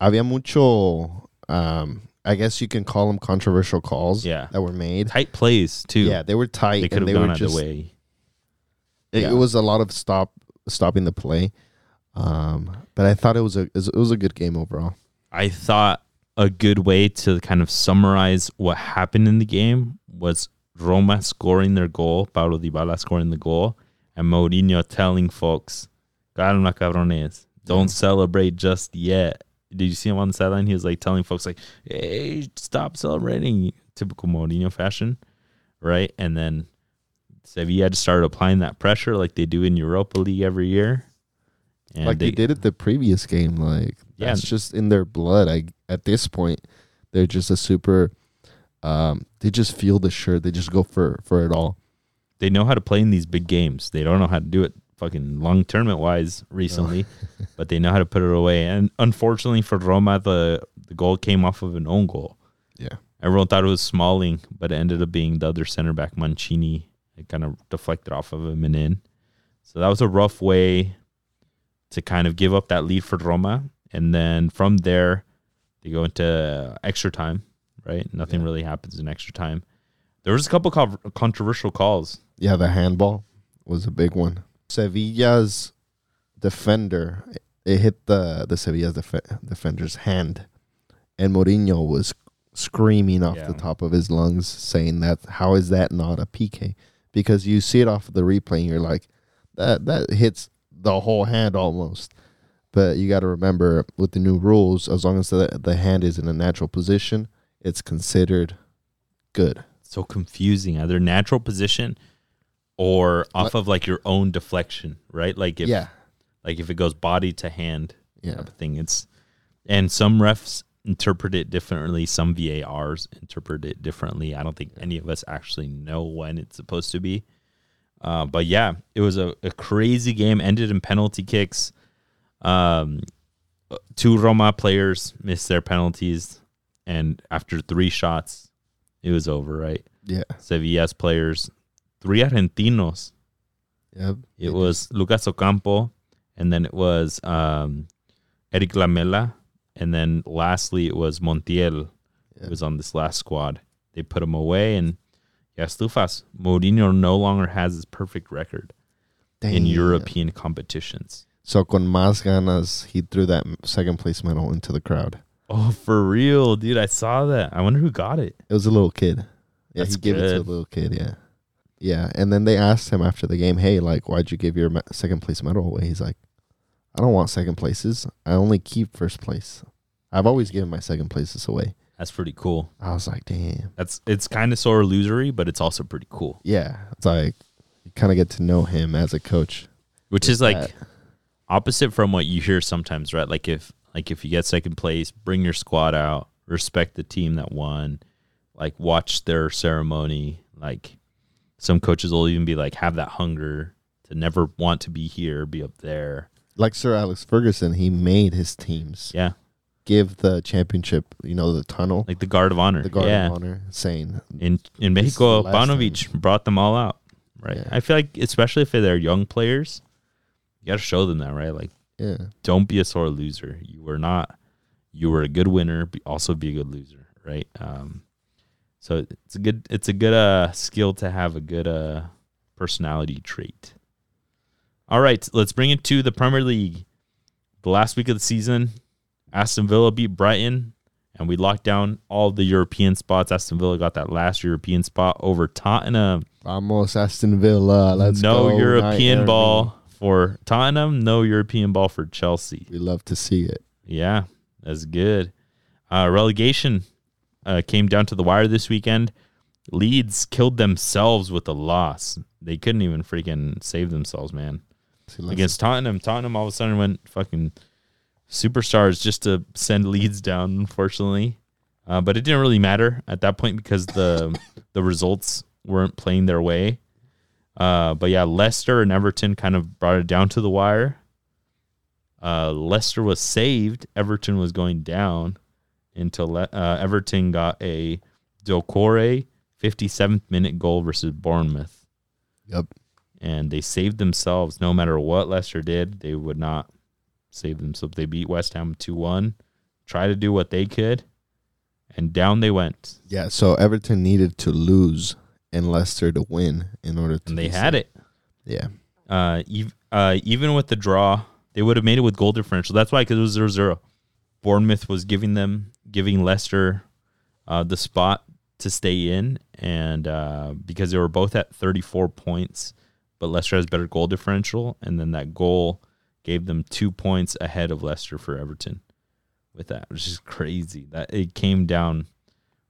había mucho, um, I guess you can call them controversial calls
Yeah.
that were made.
Tight plays too.
Yeah, they were tight.
they could
and
have
they
gone
were
either
just,
way.
It,
Yeah.
it was a lot of stop stopping the play. Um, but I thought it was a it was, a good game overall.
I thought a good way to kind of summarize what happened in the game was Roma scoring their goal, Paulo Dybala scoring the goal, and Mourinho telling folks, "Calma, cabrones, don't celebrate just yet." Did you see him on the sideline? He was like telling folks, like, "Hey, stop celebrating," typical Mourinho fashion, right? And then Sevilla to start applying that pressure like they do in Europa League every year. And
like they, did it the previous game. Like
Yeah.
that's just in their blood. I at this point, they're just a super. Um, they just feel the shirt. They just go for for it all.
they know how to play in these big games. They don't know how to do it fucking long tournament wise oh. recently, but they know how to put it away. And unfortunately for Roma, the the goal came off of an own goal.
Yeah.
Everyone thought it was Smalling, but it ended up being the other center back, Mancini. It kind of deflected off of him and in. So that was a rough way to kind of give up that lead for Roma. And then from there, they go into extra time, right? Nothing
Yeah.
really happens in extra time. There was a couple co- controversial calls.
Yeah, the handball was a big one. Sevilla's defender, it hit the the Sevilla's def- defender's hand, and Mourinho was screaming off
Yeah.
the top of his lungs, saying that how is that not a PK? Because you see it off of the replay, and you're like, that that hits the whole hand almost. But you got to remember, with the new rules, as long as the the hand is in a natural position, it's considered good.
so confusing either natural position or off of like your own deflection right? Like if
yeah,
like if it goes body to hand
yeah,
type of thing it's and some refs interpret it differently some vars interpret it differently. I don't think any of us actually know when it's supposed to be. Uh, but yeah it was a, a crazy game ended in penalty kicks. Um, two roma players missed their penalties and after three shots it was over right?
Yeah.
Sevilla's players, three Argentinos.
Yep.
It was Lucas Ocampo, and then it was um, Erik Lamela, and then lastly it was Montiel. Who was on this last squad. They put him away, and yeah, Stufas Mourinho no longer has his perfect record. in European competitions.
So con más ganas, he threw that second place medal into the crowd.
Oh, for real, dude! I saw that. I wonder who got it.
It was a little kid. Yeah,
That's
he gave it to a little kid. Yeah, yeah. And then they asked him after the game, "Hey, like, why'd you give your me- second place medal away?" He's like, "I don't want second places. I only keep first place. I've always given my second places away."
That's pretty cool.
I was like, "Damn."
That's it's kind of sore illusory, but it's also pretty cool.
Yeah, it's like you kind of get to know him as a coach.
Which is like
that.
opposite from what you hear sometimes, right? Like if like if you get second place, bring your squad out, respect the team that won, like watch their ceremony. Like some coaches will even be like have that hunger to never want to be here, be up there.
like Sir Alex Ferguson, he made his teams
Yeah,
give the championship. You know, the tunnel,
like the guard of honor.
the guard
yeah,
of honor, saying,
in in Mexico, Paunovic brought them all out. Right.
Yeah.
I feel like especially if they're young players, you got to show them that, right? Like
"Yeah,
don't be a sore loser. You were not. You were a good winner. Be, also be a good loser, right? Um, so it's a good. It's a good uh skill to have a good uh personality trait. All right, let's bring it to the Premier League. The last week of the season, Aston Villa beat Brighton, and we locked down all the European spots. Aston Villa got that last European spot over Tottenham.
Almost Aston Villa, let's
no
go,
European
Night
ball
Army."
for Tottenham. No European ball for Chelsea.
We love to see it.
Yeah, that's good. Uh, relegation uh, came down to the wire this weekend. Leeds killed themselves with a loss. They couldn't even freaking save themselves, man.
See,
Against Tottenham, Tottenham all of a sudden went fucking superstars just to send Leeds down, unfortunately. Uh, but it didn't really matter at that point because the the results weren't playing their way. Uh, but yeah, Leicester and Everton kind of brought it down to the wire. Uh, Leicester was saved. Everton was going down until uh, Everton got a Doucouré 57th minute goal versus Bournemouth.
Yep.
And they saved themselves. No matter what Leicester did, they would not save themselves. They beat West Ham 2 1, try to do what they could, and down they went.
Yeah, so Everton needed to lose and Leicester to win in order to.
And they had it.
Yeah,
uh, ev- uh, even with the draw, they would have made it with goal differential. That's why, because it was 0 0. Bournemouth was giving them, giving Leicester uh, the spot to stay in. And uh, because they were both at 34 points, but Leicester has better goal differential. And then that goal gave them two points ahead of Leicester for Everton with that, which is crazy. That it came down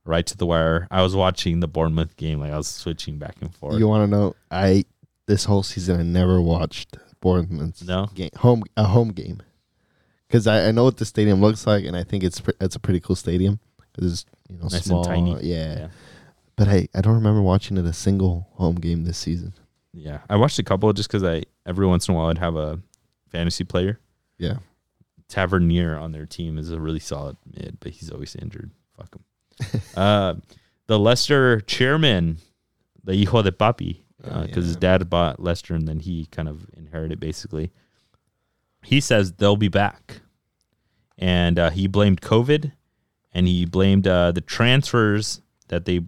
right to the wire. I was watching the Bournemouth game, like I was switching back and forth.
you want to know? I this whole season I never watched Bournemouth's
No?
game home a home game because I, I know what the stadium looks like and I think it's pre- it's a pretty cool stadium it's you know
Nice and
small,
tiny.
Yeah.
Yeah.
But hey, I don't remember watching it a single home game this season.
Yeah, I watched a couple just because I every once in a while I'd have a fantasy player.
Yeah,
Tavernier on their team is a really solid mid, but he's always injured. Fuck him. uh, the Leicester chairman, the hijo de papi, because
Oh,
his dad bought Leicester and then he kind of inherited basically. He says they'll be back, and uh, he blamed COVID, and he blamed uh, the transfers that they,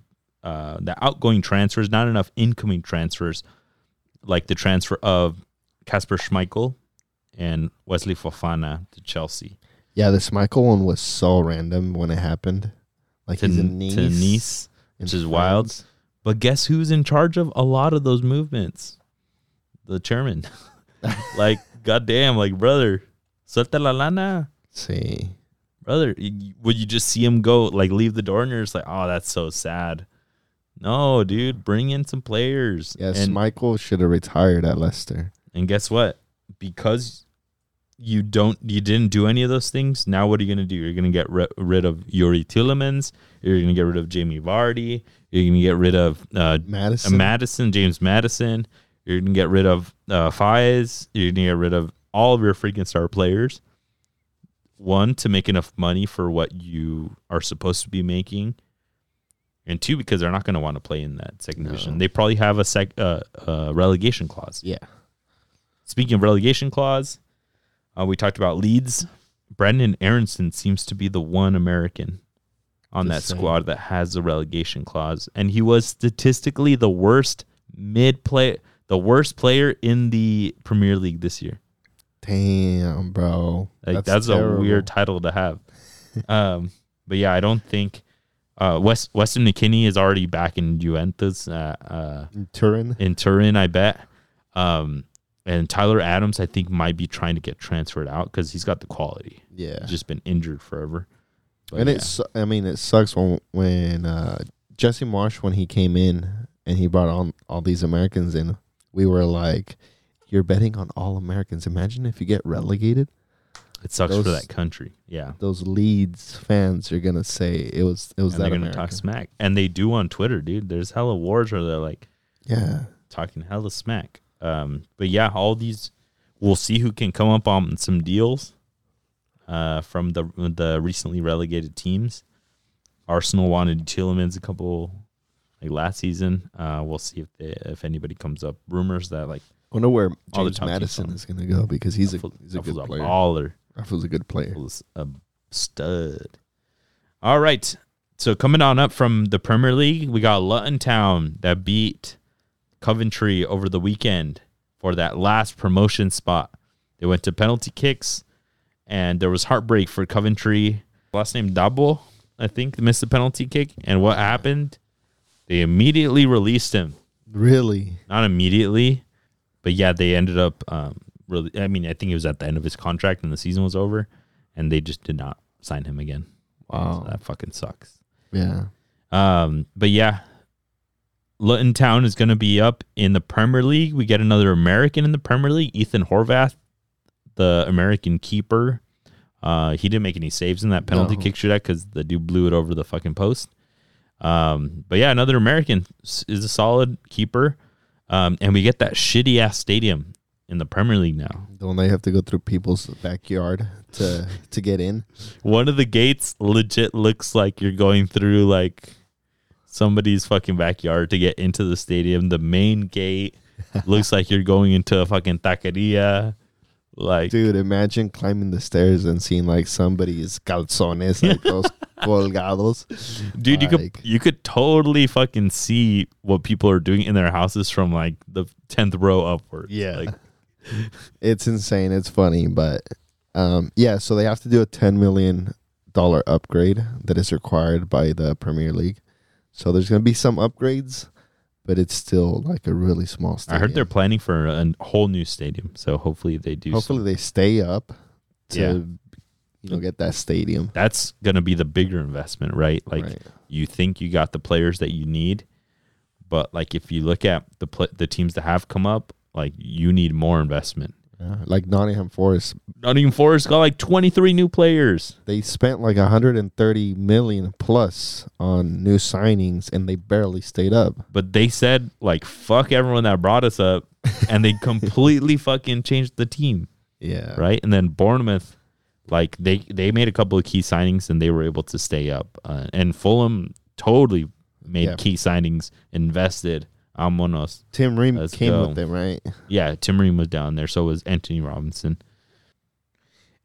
uh, the outgoing transfers, not enough incoming transfers, like the transfer of Kasper Schmeichel and Wesley Fofana to Chelsea
yeah. the Schmeichel one was so random when it happened. Like
to,
he's in Nice,
to Nice. which is wild. But guess who's in charge of a lot of those movements? The chairman. like, goddamn, like, brother, suelta la lana.
See,
Brother, would you just see him go, like, leave the door and you're just like, oh, that's so sad. No, dude, bring in some players.
yes,
and,
Schmeichel should have retired at Leicester.
and guess what? Because you don't, you didn't do any of those things. Now, what are you gonna do? You're gonna get ri- rid of Youri Tielemans. You're gonna get rid of Jamie Vardy. You're gonna get rid of uh, uh,
Maddison,
Maddison, James Maddison. You're gonna get rid of uh, Fies. You're gonna get rid of all of your freaking star players. One to make enough money for what you are supposed to be making, and two because they're not gonna want to play in that second
No.
division. They probably have a sec uh, uh, relegation clause.
yeah,
Speaking of relegation clause, uh, we talked about Leeds. Brenden Aaronson seems to be the one American on that
Just saying.
squad that has a relegation clause, and he was statistically the worst mid play, the worst player in the Premier League this year.
Damn, bro.
Like that's, a weird title to have. um, but yeah, I don't think uh, West Weston McKennie is already back in Juventus. Uh, uh,
In Turin.
in Turin, I bet. Um, and Tyler Adams, I think, might be trying to get transferred out because he's got the quality.
Yeah.
He's just been injured forever. But
and
yeah.
it's I mean it sucks when when uh, Jesse Marsch when he came in and he brought on all these Americans in, we were like, "You're betting on all Americans." Imagine if you get relegated.
it sucks for that country. Yeah.
Those Leeds fans are gonna say it was it was
and
that
they're gonna
American.
talk smack, and they do on Twitter, dude. There's hella wars where they're like
Yeah,
talking hella smack. Um, but yeah, all these, we'll see who can come up on some deals. Uh, from the the recently relegated teams, Arsenal wanted Tielemans a couple like last season. Uh, we'll see if they, if anybody comes up. Rumors that like I
wonder where
All the
James
Maddison
is gonna go because he's a he's a good
Rafael's
player.
baller.
Rafael's a good player.
was a stud. All right. So coming on up from the Premier League, we got Luton Town that beat Coventry over the weekend for that last promotion spot. They went to penalty kicks, and there was heartbreak for Coventry. Last name Dabo, I think, missed the penalty kick. And what happened? They immediately released him.
Really?
Not immediately, but yeah, they ended up um, really. I mean, I think it was at the end of his contract and the season was over, and they just did not sign him again.
Wow.
So that fucking sucks.
yeah.
Um, but yeah, Luton Town is going to be up in the Premier League. We get another American in the Premier League, Ethan Horvath, the American keeper. Uh, he didn't make any saves in that penalty
No.
kick shootout because the dude blew it over the fucking post. Um, but yeah, another American is a solid keeper. Um, and we get that shitty ass stadium in the Premier League now.
Don't they have to go through people's backyard to to get in?
One of the gates legit looks like you're going through like somebody's fucking backyard to get into the stadium. The main gate looks like you're going into a fucking taqueria. Like,
Dude, imagine climbing the stairs and seeing like somebody's calzones, like those colgados.
dude, you could you could totally fucking see what people are doing in their houses from like the tenth row upward.
Yeah.
like
It's insane. It's funny, but um, yeah. So they have to do a ten million dollar upgrade that is required by the Premier League. So there's gonna be some upgrades, but it's still like a really small stadium.
I heard they're planning for a whole new stadium, so hopefully they do.
hopefully they stay up to
Yeah.
you know get that stadium.
that's gonna be the bigger investment, right? Like.
right.
you think you got the players that you need, but like if you look at the pl- the teams that have come up, like you need more investment.
Yeah. Like Nottingham Forest,
Nottingham Forest got like 23 new players.
they spent like 130 million plus on new signings, and they barely stayed up.
But they said like fuck everyone that brought us up and they completely fucking changed the team,
Yeah.
right? And then Bournemouth like they they made a couple of key signings and they were able to stay up. Uh, and Fulham totally made
Yeah.
key signings, invested. Amonos.
Tim Ream
Let's
came
go.
with them, right?
Yeah, Tim Ream was down there. So was Antonee Robinson.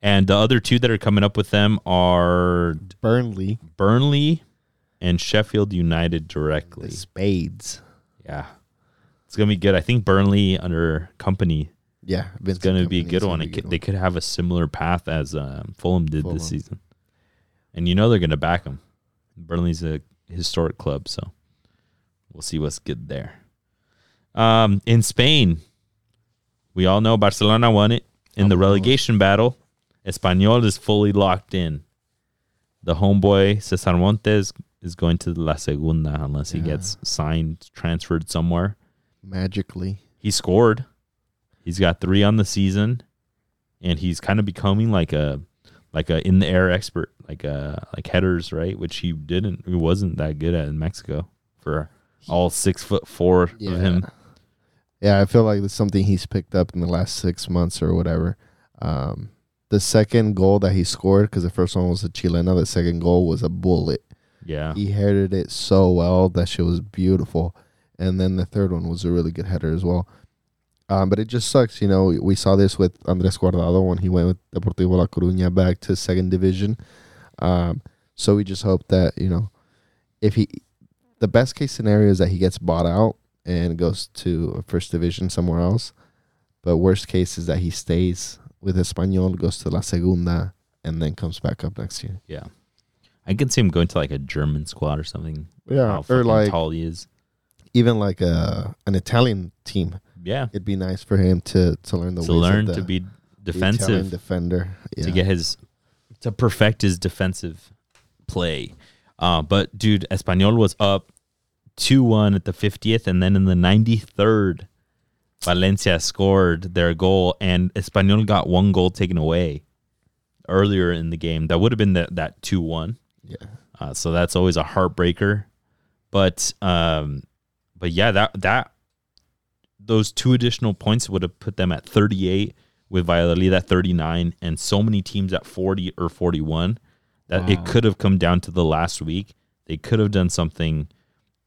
And the other two that are coming up with them are
Burnley,
Burnley and Sheffield United
the
directly.
Spades.
Yeah. It's going to be good. I think Burnley under Kompany
Yeah,
it's going to be a good one. It could, they could have a similar path as um, Fulham did
Fulham.
this season. And you know they're going to back them. Burnley's a historic club, so we'll see what's good there. Um, in Spain, we all know Barcelona won it in the relegation battle. Espanyol is fully locked in. The homeboy Cesar Montes is going to La Segunda unless he
Yeah.
gets signed, transferred somewhere.
magically.
He scored. He's got three on the season, and he's kind of becoming like a like a in the air expert, like a like headers, right? Which he didn't, he wasn't that good at in Mexico for all six foot four of him.
Yeah, I feel like it's something he's picked up in the last six months or whatever. Um, the second goal that he scored, because the first one was a Chilena, the second goal was a bullet.
Yeah,
He headed it so well. That shit was beautiful. And then the third one was a really good header as well. Um, but it just sucks, you know. We saw this with Andres Guardado when he went with Deportivo La Coruña back to second division. Um, so we just hope that you know, if he, the best case scenario is that he gets bought out and goes to a first division somewhere else. But worst case is that he stays with Espanyol, goes to La Segunda, and then comes back up next year.
Yeah. I can see him going to like a German squad or something.
Yeah, or like
tall he is.
even like a an Italian team.
Yeah.
It'd be nice for him to to learn the
To
ways of
learn
the-
to be defensive,
defender. Yeah.
to get his, to perfect his defensive play. Uh, but dude, Espanyol was up 2 1 at the 50th, and then in the 93rd, Valencia scored their goal, and Espanyol got one goal taken away earlier in the game. That would have been that that 2 1.
yeah.
Uh, so that's always a heartbreaker. But um, but yeah, that that those two additional points would have put them at 38 with Valladolid at 39 and so many teams at 40 or 41 that it could have come down to the last week. They could have done something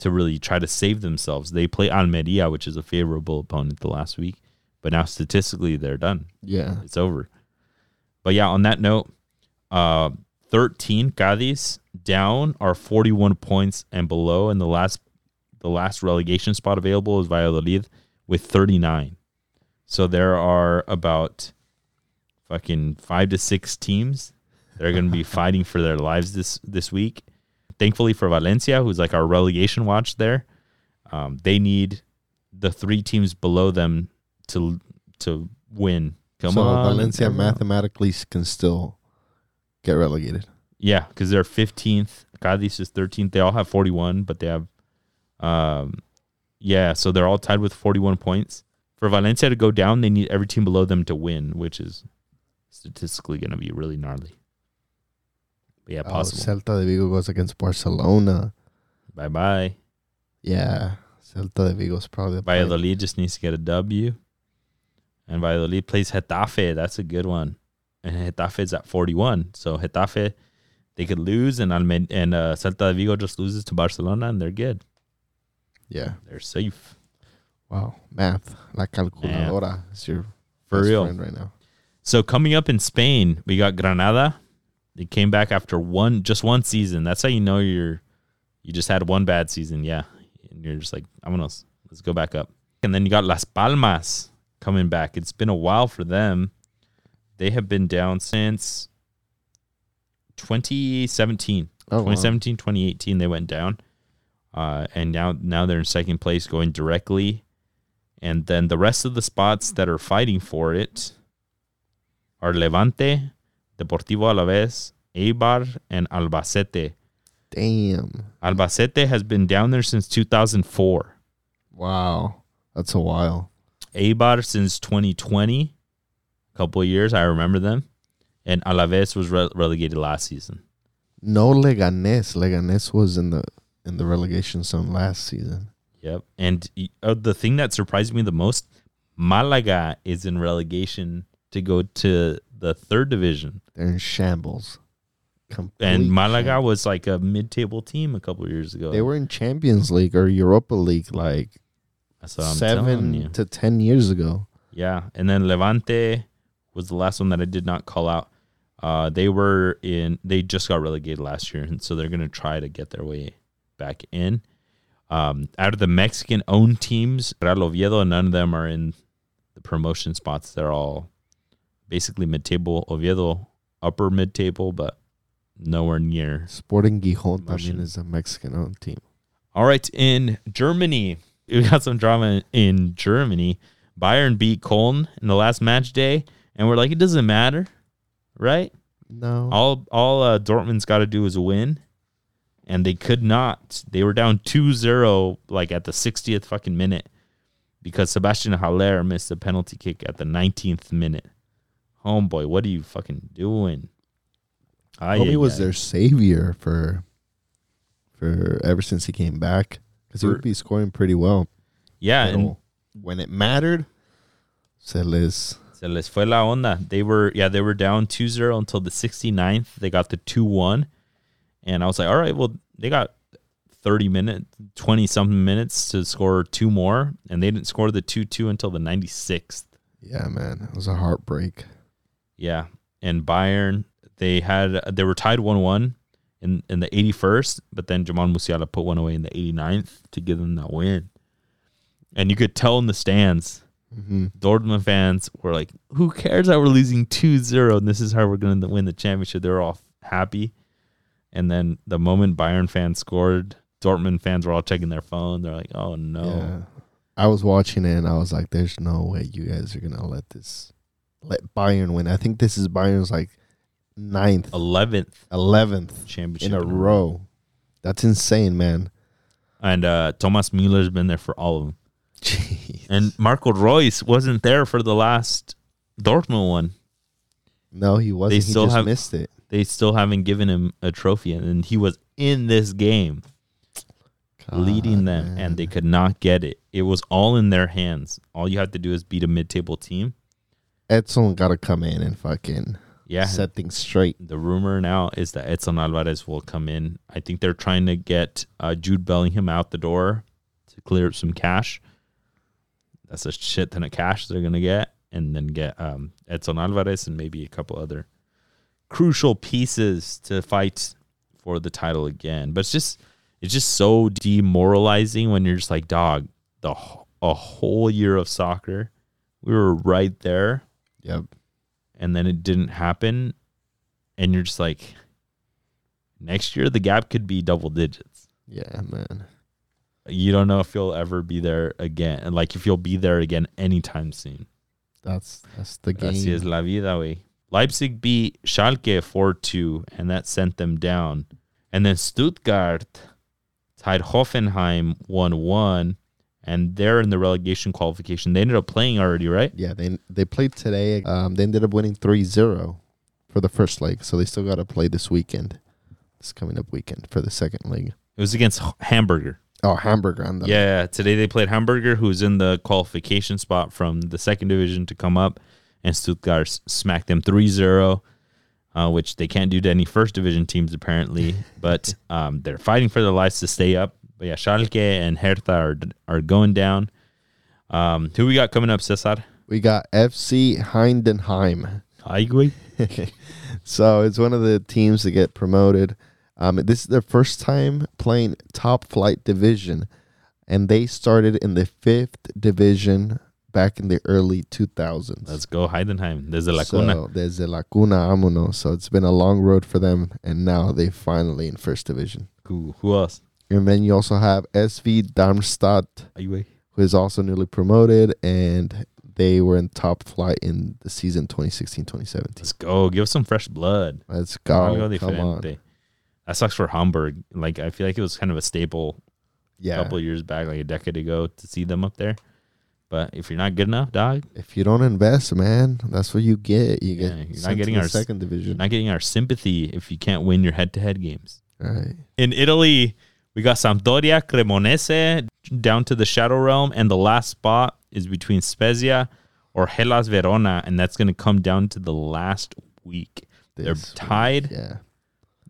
to really try to save themselves. They play Almeria, which is a favorable opponent the last week, but now statistically they're done
Yeah.
it's over. But yeah, on that note, uh, 13 Cadiz down are 41 points and below, and the last the last relegation spot available is Valladolid with 39. So there are about fucking five to six teams that are going to be fighting for their lives this this week. Thankfully for Valencia, who's like our relegation watch there, um, they need the three teams below them to to win. Come
so
on,
Valencia mathematically can still get relegated.
Yeah, because they're 15th. Cadiz is 13th. They all have 41, but they have, um, yeah, so they're all tied with 41 points. For Valencia to go down, they need every team below them to win, which is statistically going to be really gnarly. Yeah,
Oh,
possible.
Celta de Vigo goes against Barcelona.
bye bye.
Yeah. Celta de Vigo is probably
Valladolid just needs to get a W. And Valladolid plays Getafe. That's a good one. And Getafe is at 41. So Getafe, they could lose, and Almed- and uh, Celta de Vigo just loses to Barcelona, and they're good.
Yeah.
They're safe.
Wow. Math. La calculadora is your
For real.
friend right now.
So coming up in Spain, we got Granada. They came back after one just one season. That's how you know you're you just had one bad season, yeah. And you're just like, I'm gonna let's go back up. And then you got Las Palmas coming back. It's been a while for them. They have been down since 2017.
Oh, wow.
2017, 2018 they went down. Uh, and now now they're in second place going directly. And then the rest of the spots that are fighting for it are Levante, Deportivo Alavés, Eibar, and Albacete.
Damn.
Albacete has been down there since 2004.
Wow. That's a while.
Eibar since 2020. A couple of years, I remember them. And Alavés was re- relegated last season.
No Leganes. Leganes was in the in the relegation zone last season.
Yep. And uh, the thing that surprised me the most, Malaga is in relegation to go to the third division.
They're in shambles. Complete
And Malaga
shambles.
was like a mid-table team a couple of years ago.
they were in Champions League or Europa League like
That's what I'm
seven to ten years ago.
Yeah, and then Levante was the last one that I did not call out. Uh, they were in. They just got relegated last year, and so they're going to try to get their way back in. Um, out of the Mexican-owned teams, Real Oviedo, none of them are in the promotion spots. They're all basically mid-table. Oviedo, upper mid-table, but nowhere near
Sporting Gijon también is a Mexican owned team.
All right, in Germany, we got some drama in Germany. Bayern beat Köln in the last match day, and we're like, it doesn't matter, right?
No.
All all uh, Dortmund's got to do is win, and they could not. They were down 2-0 like at the 60th fucking minute because Sebastian Haller missed a penalty kick at the 19th minute. Homeboy, what are you fucking doing?
Homie
ay,
was their savior for for ever since he came back because he would be scoring pretty well.
Yeah, and
when it mattered, se les
Se les fue la onda. They were yeah, they were down 2-0 until the 69th. They got the 2-1. And I was like, "All right, well, they got 30 minutes, 20 something minutes to score two more, and they didn't score the 2-2 until the 96th."
yeah, man, it was a heartbreak.
Yeah. And Bayern, they had they were tied 1-1 in in the 81st, but then Jamal Musiala put one away in the 89th to give them that win. and you could tell in the stands,
hmm
Dortmund fans were like, "Who cares that we're losing 2-0 and this is how we're going to win the championship?" They're all happy, and then the moment Bayern fans scored, Dortmund fans were all checking their phone. They're like, "Oh no!"
Yeah. I was watching it and I was like, "There's no way you guys are gonna let this, let Bayern win." I think this is Bayern's like ninth,
Eleventh
eleventh
championship
in a row. That's insane, man.
and uh, Thomas Mueller's been there for all of them.
Jeez.
And Marco Reus wasn't there for the last Dortmund one.
No, he wasn't. he
still
just
have-
missed it.
They still haven't given him a trophy, and he was in this game leading them,
man.
and they could not get it. It was all in their hands. All you have to do is beat a mid-table team.
Edson got to come in and fucking
Yeah.
set things straight.
The rumor now is that Edson Alvarez will come in. I think they're trying to get uh, Jude Bellingham out the door to clear up some cash. That's a shit ton of cash they're gonna get, and then get um, Edson Alvarez and maybe a couple other crucial pieces to fight for the title again. But it's just it's just so demoralizing when you're just like, dog, the a whole year of soccer, we were right there
Yep.
and then it didn't happen and you're just like next year the gap could be double digits
Yeah, man.
you don't know if you'll ever be there again and like if you'll be there again anytime soon
That's that's the game.
Así es la vida way leipzig beat schalke 4-2 and that sent them down and then stuttgart tied hoffenheim 1-1 and they're in the relegation qualification they ended up playing already right
Yeah, they they played today. Um, they ended up winning 3-0 for the first leg, so they still got to play this weekend. This coming up weekend for the second leg.
it was against hamburger
Oh, Hamburger on the
Yeah, today they played Hamburger, who's in the qualification spot from the second division to come up, and Stuttgart smacked them 3 0, uh, which they can't do to any first division teams apparently. but um, they're fighting for their lives to stay up. But yeah, Schalke and Hertha are, are going down. Um, who we got coming up, Cesar?
We got FC Heidenheim.
Güey.
so it's one of the teams that get promoted. Um, this is their first time playing top flight division, and they started in the fifth division back in the early 2000s.
Let's go, Heidenheim. There's a Lacuna.
So there's a Lacuna Amuno. So it's been a long road for them, and now they finally in first division.
who, who else?
And then you also have SV Darmstadt, who is also newly promoted, and they were in top flight in the season 2016-2017.
Let's go. Give us some fresh blood.
Let's go. Come on.
That sucks for Hamburg. Like I feel like it was kind of a staple
Yeah.
a couple of years back, like a decade ago, to see them up there. But if you're not good enough, dog,
If you don't invest, man, that's what you get. You
Yeah,
get
you're not getting our
second division.
not getting our sympathy if you can't win your head-to-head games.
right.
In Italy, we got Sampdoria, Cremonese down to the Shadow Realm, and the last spot is between Spezia or Hellas Verona, and that's going to come down to the last week. They're
This week,
tied.
Yeah.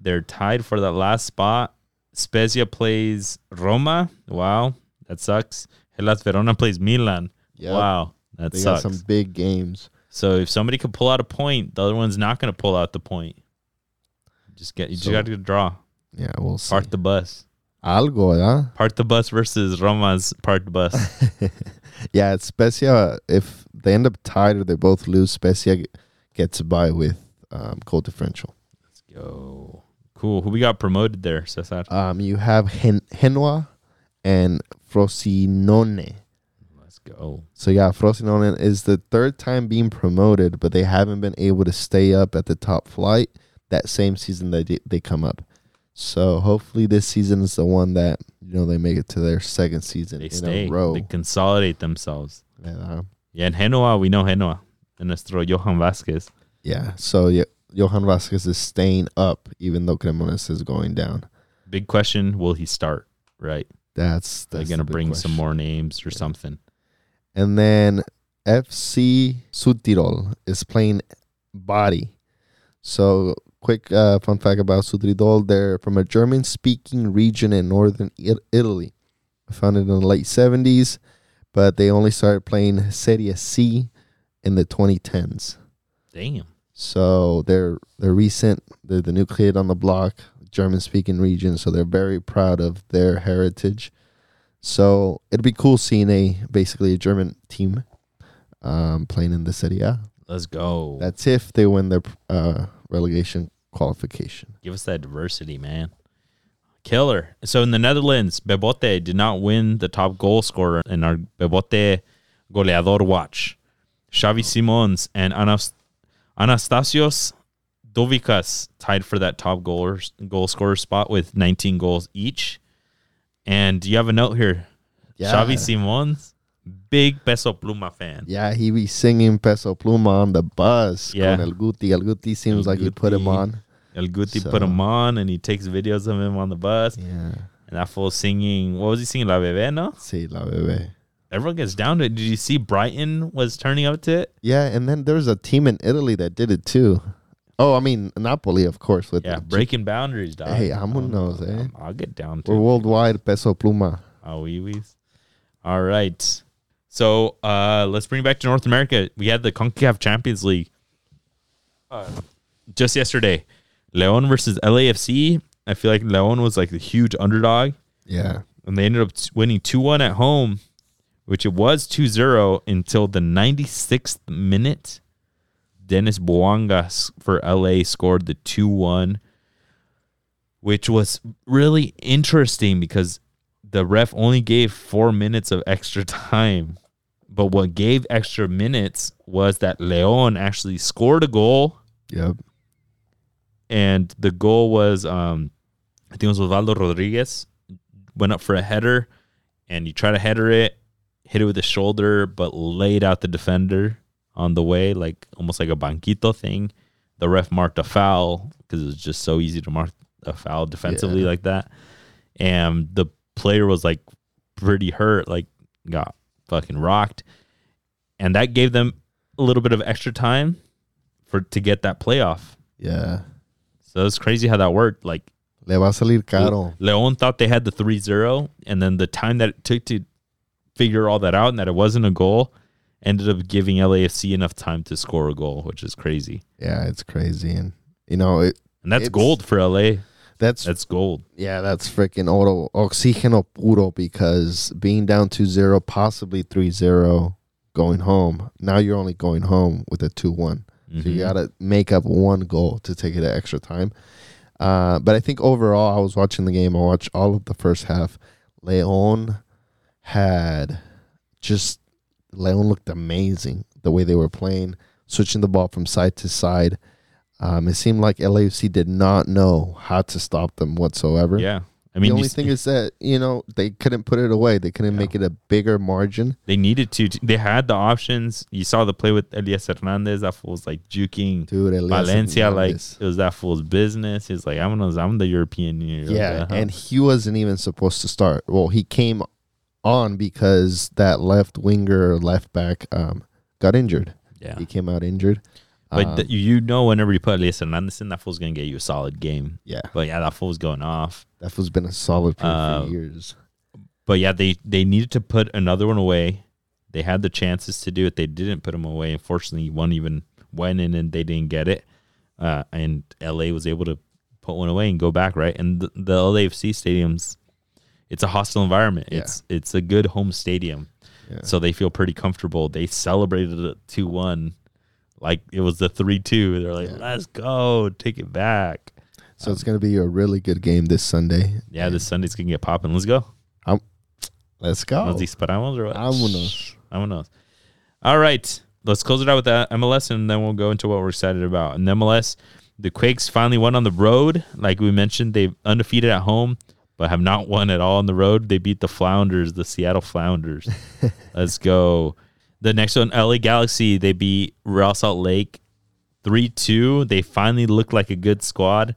They're tied for that last spot. Spezia plays Roma. Wow, that sucks. Hellas Verona plays Milan.
Yep.
Wow, that
They
sucks.
got some big games.
So if somebody could pull out a point, the other one's not going to pull out the point. Just get you just
So-
got to draw.
Yeah, we'll see.
Park the bus.
Algo, yeah.
Part the bus versus Roma's part the bus.
yeah, it's Spezia. If they end up tied or they both lose, Spezia gets by with um, goal differential.
Let's go. Cool. Who we got promoted there, Cesar?
Um, you have Hen- Genoa and Frosinone.
Let's go.
So yeah, Frosinone is the third time being promoted, but they haven't been able to stay up at the top flight that same season that they, they come up. So hopefully this season is the one that you know they make it to their second season
They
in
stay.
a row.
They consolidate themselves.
Yeah,
Yeah, in Genoa, we know Genoa. And nuestro Johan Vasquez.
yeah. So yeah, Johan Vasquez is staying up even though Cremonese is going down.
Big question, will he start? Right.
That's
They're going to
the
bring some more names or
Yeah.
something.
And then FC Südtirol is playing Bari. So, quick uh, fun fact about Südtirol: they're from a German-speaking region in northern I- Italy, founded in the late '70s, but they only started playing Serie C in the 2010s.
Damn.
So they're they're recent. They're the new kid on the block, German-speaking region. So they're very proud of their heritage. So it'd be cool seeing a basically a German team um, playing in the Serie A.
Let's go.
That's if they win their uh, relegation qualification.
Give us that diversity, man. Killer. So in the Netherlands, Bebote did not win the top goal scorer in our Bebote goleador watch. Xavi Simons and Anas- Anastasios Douvikas tied for that top goal goal scorer spot with 19 goals each. And you have a note here. Xavi Simons, big Peso Pluma fan.
Yeah, he be singing Peso Pluma on the bus.
Yeah.
El Guti. El Guti seems
El
like he put him on.
El Guti
So-
put him on and he takes videos of him on the bus.
Yeah.
And that fool singing, what was he singing? La Bebé, no?
Sí, la bebé.
Everyone gets down to it. Did you see Brighton was turning up to it?
Yeah, and then there was a team in Italy that did it too. Oh, I mean Napoli, of course. With
Yeah, breaking boundaries, dog.
Hey, I'm knows, eh?
I'll get down
We're
to it.
worldwide peso pluma.
Oh, wee wees. All right. So uh, let's bring it back to North America. We had the CONCACAF Champions League uh, just yesterday. Leon versus LAFC. I feel like Leon was like the huge underdog.
Yeah.
and they ended up winning 2-1 at home which it was 2-0 until the 96th minute denis bouanga s- for la scored the 2-1 which was really interesting because the ref only gave four minutes of extra time but what gave extra minutes was that leon actually scored a goal
Yep.
and the goal was um I think it was Osvaldo Rodriguez went up for a header and he tried to header it, hit it with the shoulder, but laid out the defender on the way, like almost like a banquito thing. The ref marked a foul because it was just so easy to mark a foul defensively
Yeah.
like that. And the player was like pretty hurt, like got fucking rocked. And that gave them a little bit of extra time for to get that playoff.
Yeah.
So it's crazy how that worked. Like
Le va a salir caro.
Leon thought they had the 3-0 and then the time that it took to figure all that out and that it wasn't a goal ended up giving LAFC enough time to score a goal, which is crazy.
Yeah, it's crazy, and you know it.
And that's gold for LA.
That's
That's gold.
yeah, that's freaking oro oxígeno puro because being down 2-0, possibly 3-0 going home. Now you're only going home with a 2-1. So you
Mhm.
got to make up one goal to take it at extra time. Uh, but I think overall, I was watching the game. I watched all of the first half. Leon had just Leon looked amazing the way they were playing, switching the ball from side to side. Um, it seemed like LAFC did not know how to stop them whatsoever.
Yeah. I mean,
the only thing is that you know they couldn't put it away. They couldn't
Yeah.
make it a bigger margin.
they needed to. They had the options. You saw the play with Elias Hernandez. That was like juking
Dude, Elias
Valencia like it was that fool's business. He's like, I'm gonna, I'm the European.
Yeah,
uh-huh.
and he wasn't even supposed to start. Well, he came on because that left winger, left back, um, got injured.
yeah.
He came out injured.
But
Um,
th- you know, whenever you put Elias Hernandez in, that fool's gonna get you a solid game.
yeah,
But yeah, that fool was going off.
that was been a solid player
Uh,
for years.
But yeah, they they needed to put another one away. They had the chances to do it. They didn't put him away. Unfortunately, one even went in and they didn't get it. Uh, and LA was able to put one away and go back right. And the, the LAFC stadiums, it's a hostile environment.
Yeah.
It's it's a good home stadium,
Yeah.
so they feel pretty comfortable. They celebrated it two one, like it was the three two. They're like,
Yeah.
let's go, take it back.
so it's gonna be a really good game this Sunday.
Yeah, this Sunday's gonna get popping. Let's go.
Let's go.
Nos disparamos or what?
Vámonos.
Vámonos. All right. Let's close it out with that MLS and then we'll go into what we're excited about. In MLS, the Quakes finally won on the road. Like we mentioned, they've undefeated at home, but have not won at all on the road. They beat the Flounders, the Seattle Flounders. Let's go. The next one, LA Galaxy, they beat Real Salt Lake 3 2. They finally look like a good squad.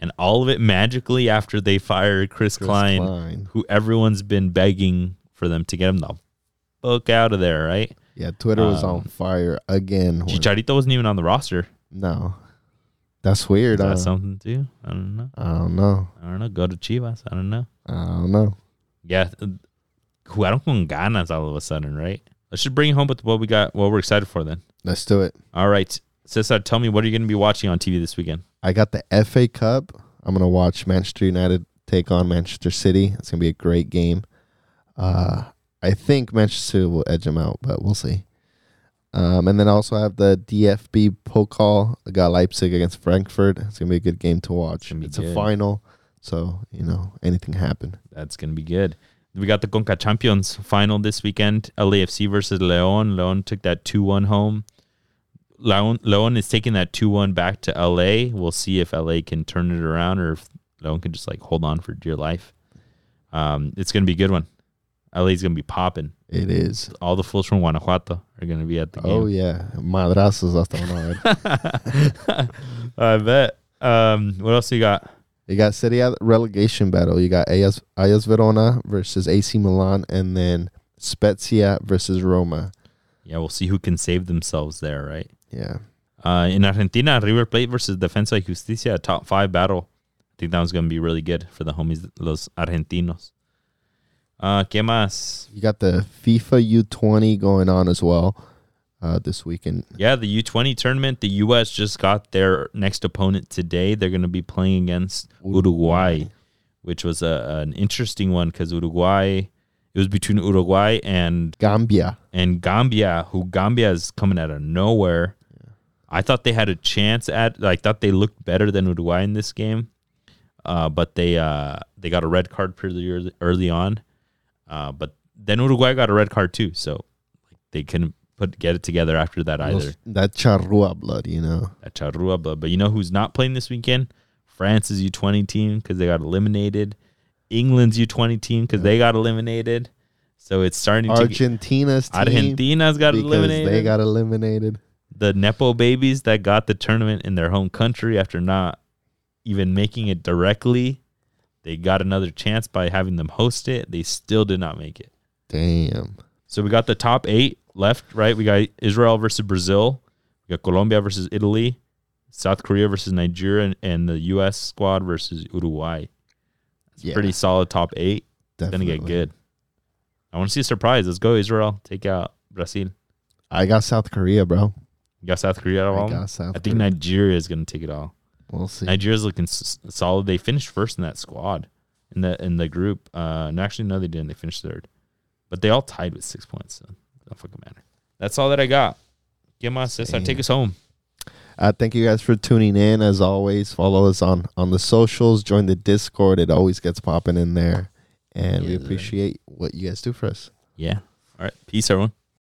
And all of it magically after they fired Chris,
Chris
Klein,
Klein.
who everyone's been begging for them to get him the fuck out of there, right?
Yeah, Twitter was
Um,
on fire again.
Chicharito wasn't even on the roster.
no, that's weird.
Is that
huh?
something too? I don't know.
I don't know.
I don't know. Go to Chivas. I don't know.
I don't know.
Yeah, uh, jugaron con ganas all of a sudden, right? Let's just bring it home with what we got, what we're excited for then.
Let's do it.
All right, Cesar, tell me what are you going to be watching on TV this weekend?
I got the FA Cup. I'm gonna watch Manchester United take on Manchester City. It's gonna be a great game. Uh, I think Manchester will edge them out, but we'll see. Um, and then also I also have the DFB Pokal. I got Leipzig against Frankfurt. It's gonna be a good game to watch.
gonna
It's a final, so you know anything happen.
That's gonna be good. We got the Conca Champions final this weekend. LAFC versus Leon. Leon took that two one home. Leon Leon is taking that two one back to LA. We'll see if LA can turn it around or if Leon can just like hold on for dear life. Um, it's gonna be a good one. LA's gonna be popping.
It is.
All the fools from Guanajuato are gonna be at the game.
Oh yeah, madrazos hasta una vez.
I bet. Um, what else you got?
You got Serie A relegation battle. You got Hellas, Hellas Verona versus AC Milan, and then Spezia versus Roma.
Yeah, we'll see who can save themselves there, right?
Yeah.
Uh, in Argentina, River Plate versus Defensa y Justicia, a top five battle. I think that one's going to be really good for the homies, los argentinos. Uh, ¿Qué más?
You got the FIFA U20 going on as well uh, this weekend.
Yeah, the U20 tournament. The U.S. just got their next opponent today. They're going to be playing against Uruguay, which was a, an interesting one because Uruguay, it was between Uruguay and
Gambia.
and Gambia, who Gambia is coming out of nowhere. I thought they had a chance at. I thought they looked better than Uruguay in this game, uh, but they uh, they got a red card pretty early, early on. Uh, but then Uruguay got a red card too, so they couldn't put get it together after that either.
Those- that charrua blood, you know.
That Charrua, but but you know who's not playing this weekend? France's U twenty team because they got eliminated. England's U twenty team because they got eliminated. So it's starting to. Get,
Argentina's team
Argentina's got eliminated.
they got eliminated.
the Nepo babies that got the tournament in their home country after not even making it directly. They got another chance by having them host it. They still did not make it.
Damn.
So we got the top eight left, right? We got Israel versus Brazil. We got Colombia versus Italy. South Korea versus Nigeria. And, and the U.S. squad versus Uruguay.
Yeah,
Pretty solid top eight. It's going to get good. I want to see a surprise. Let's go, Israel. Take out Brazil.
I got South Korea, bro.
You got South Korea at
I
all?
got South
I think
Korea.
Nigeria is going to take it all.
We'll see.
Nigeria's looking s- solid. They finished first in that squad in the in the group. Uh, no, actually, no, they didn't. They finished third, but they all tied with six points. So don't fucking matter. That's all that I got. ¿Qué más, Cesar? Take us home.
Uh, thank you guys for tuning in. As always, follow us on on the socials. Join the Discord. It always gets popping in there, and we appreciate what you guys do for us.
Yeah. All right. Peace, everyone.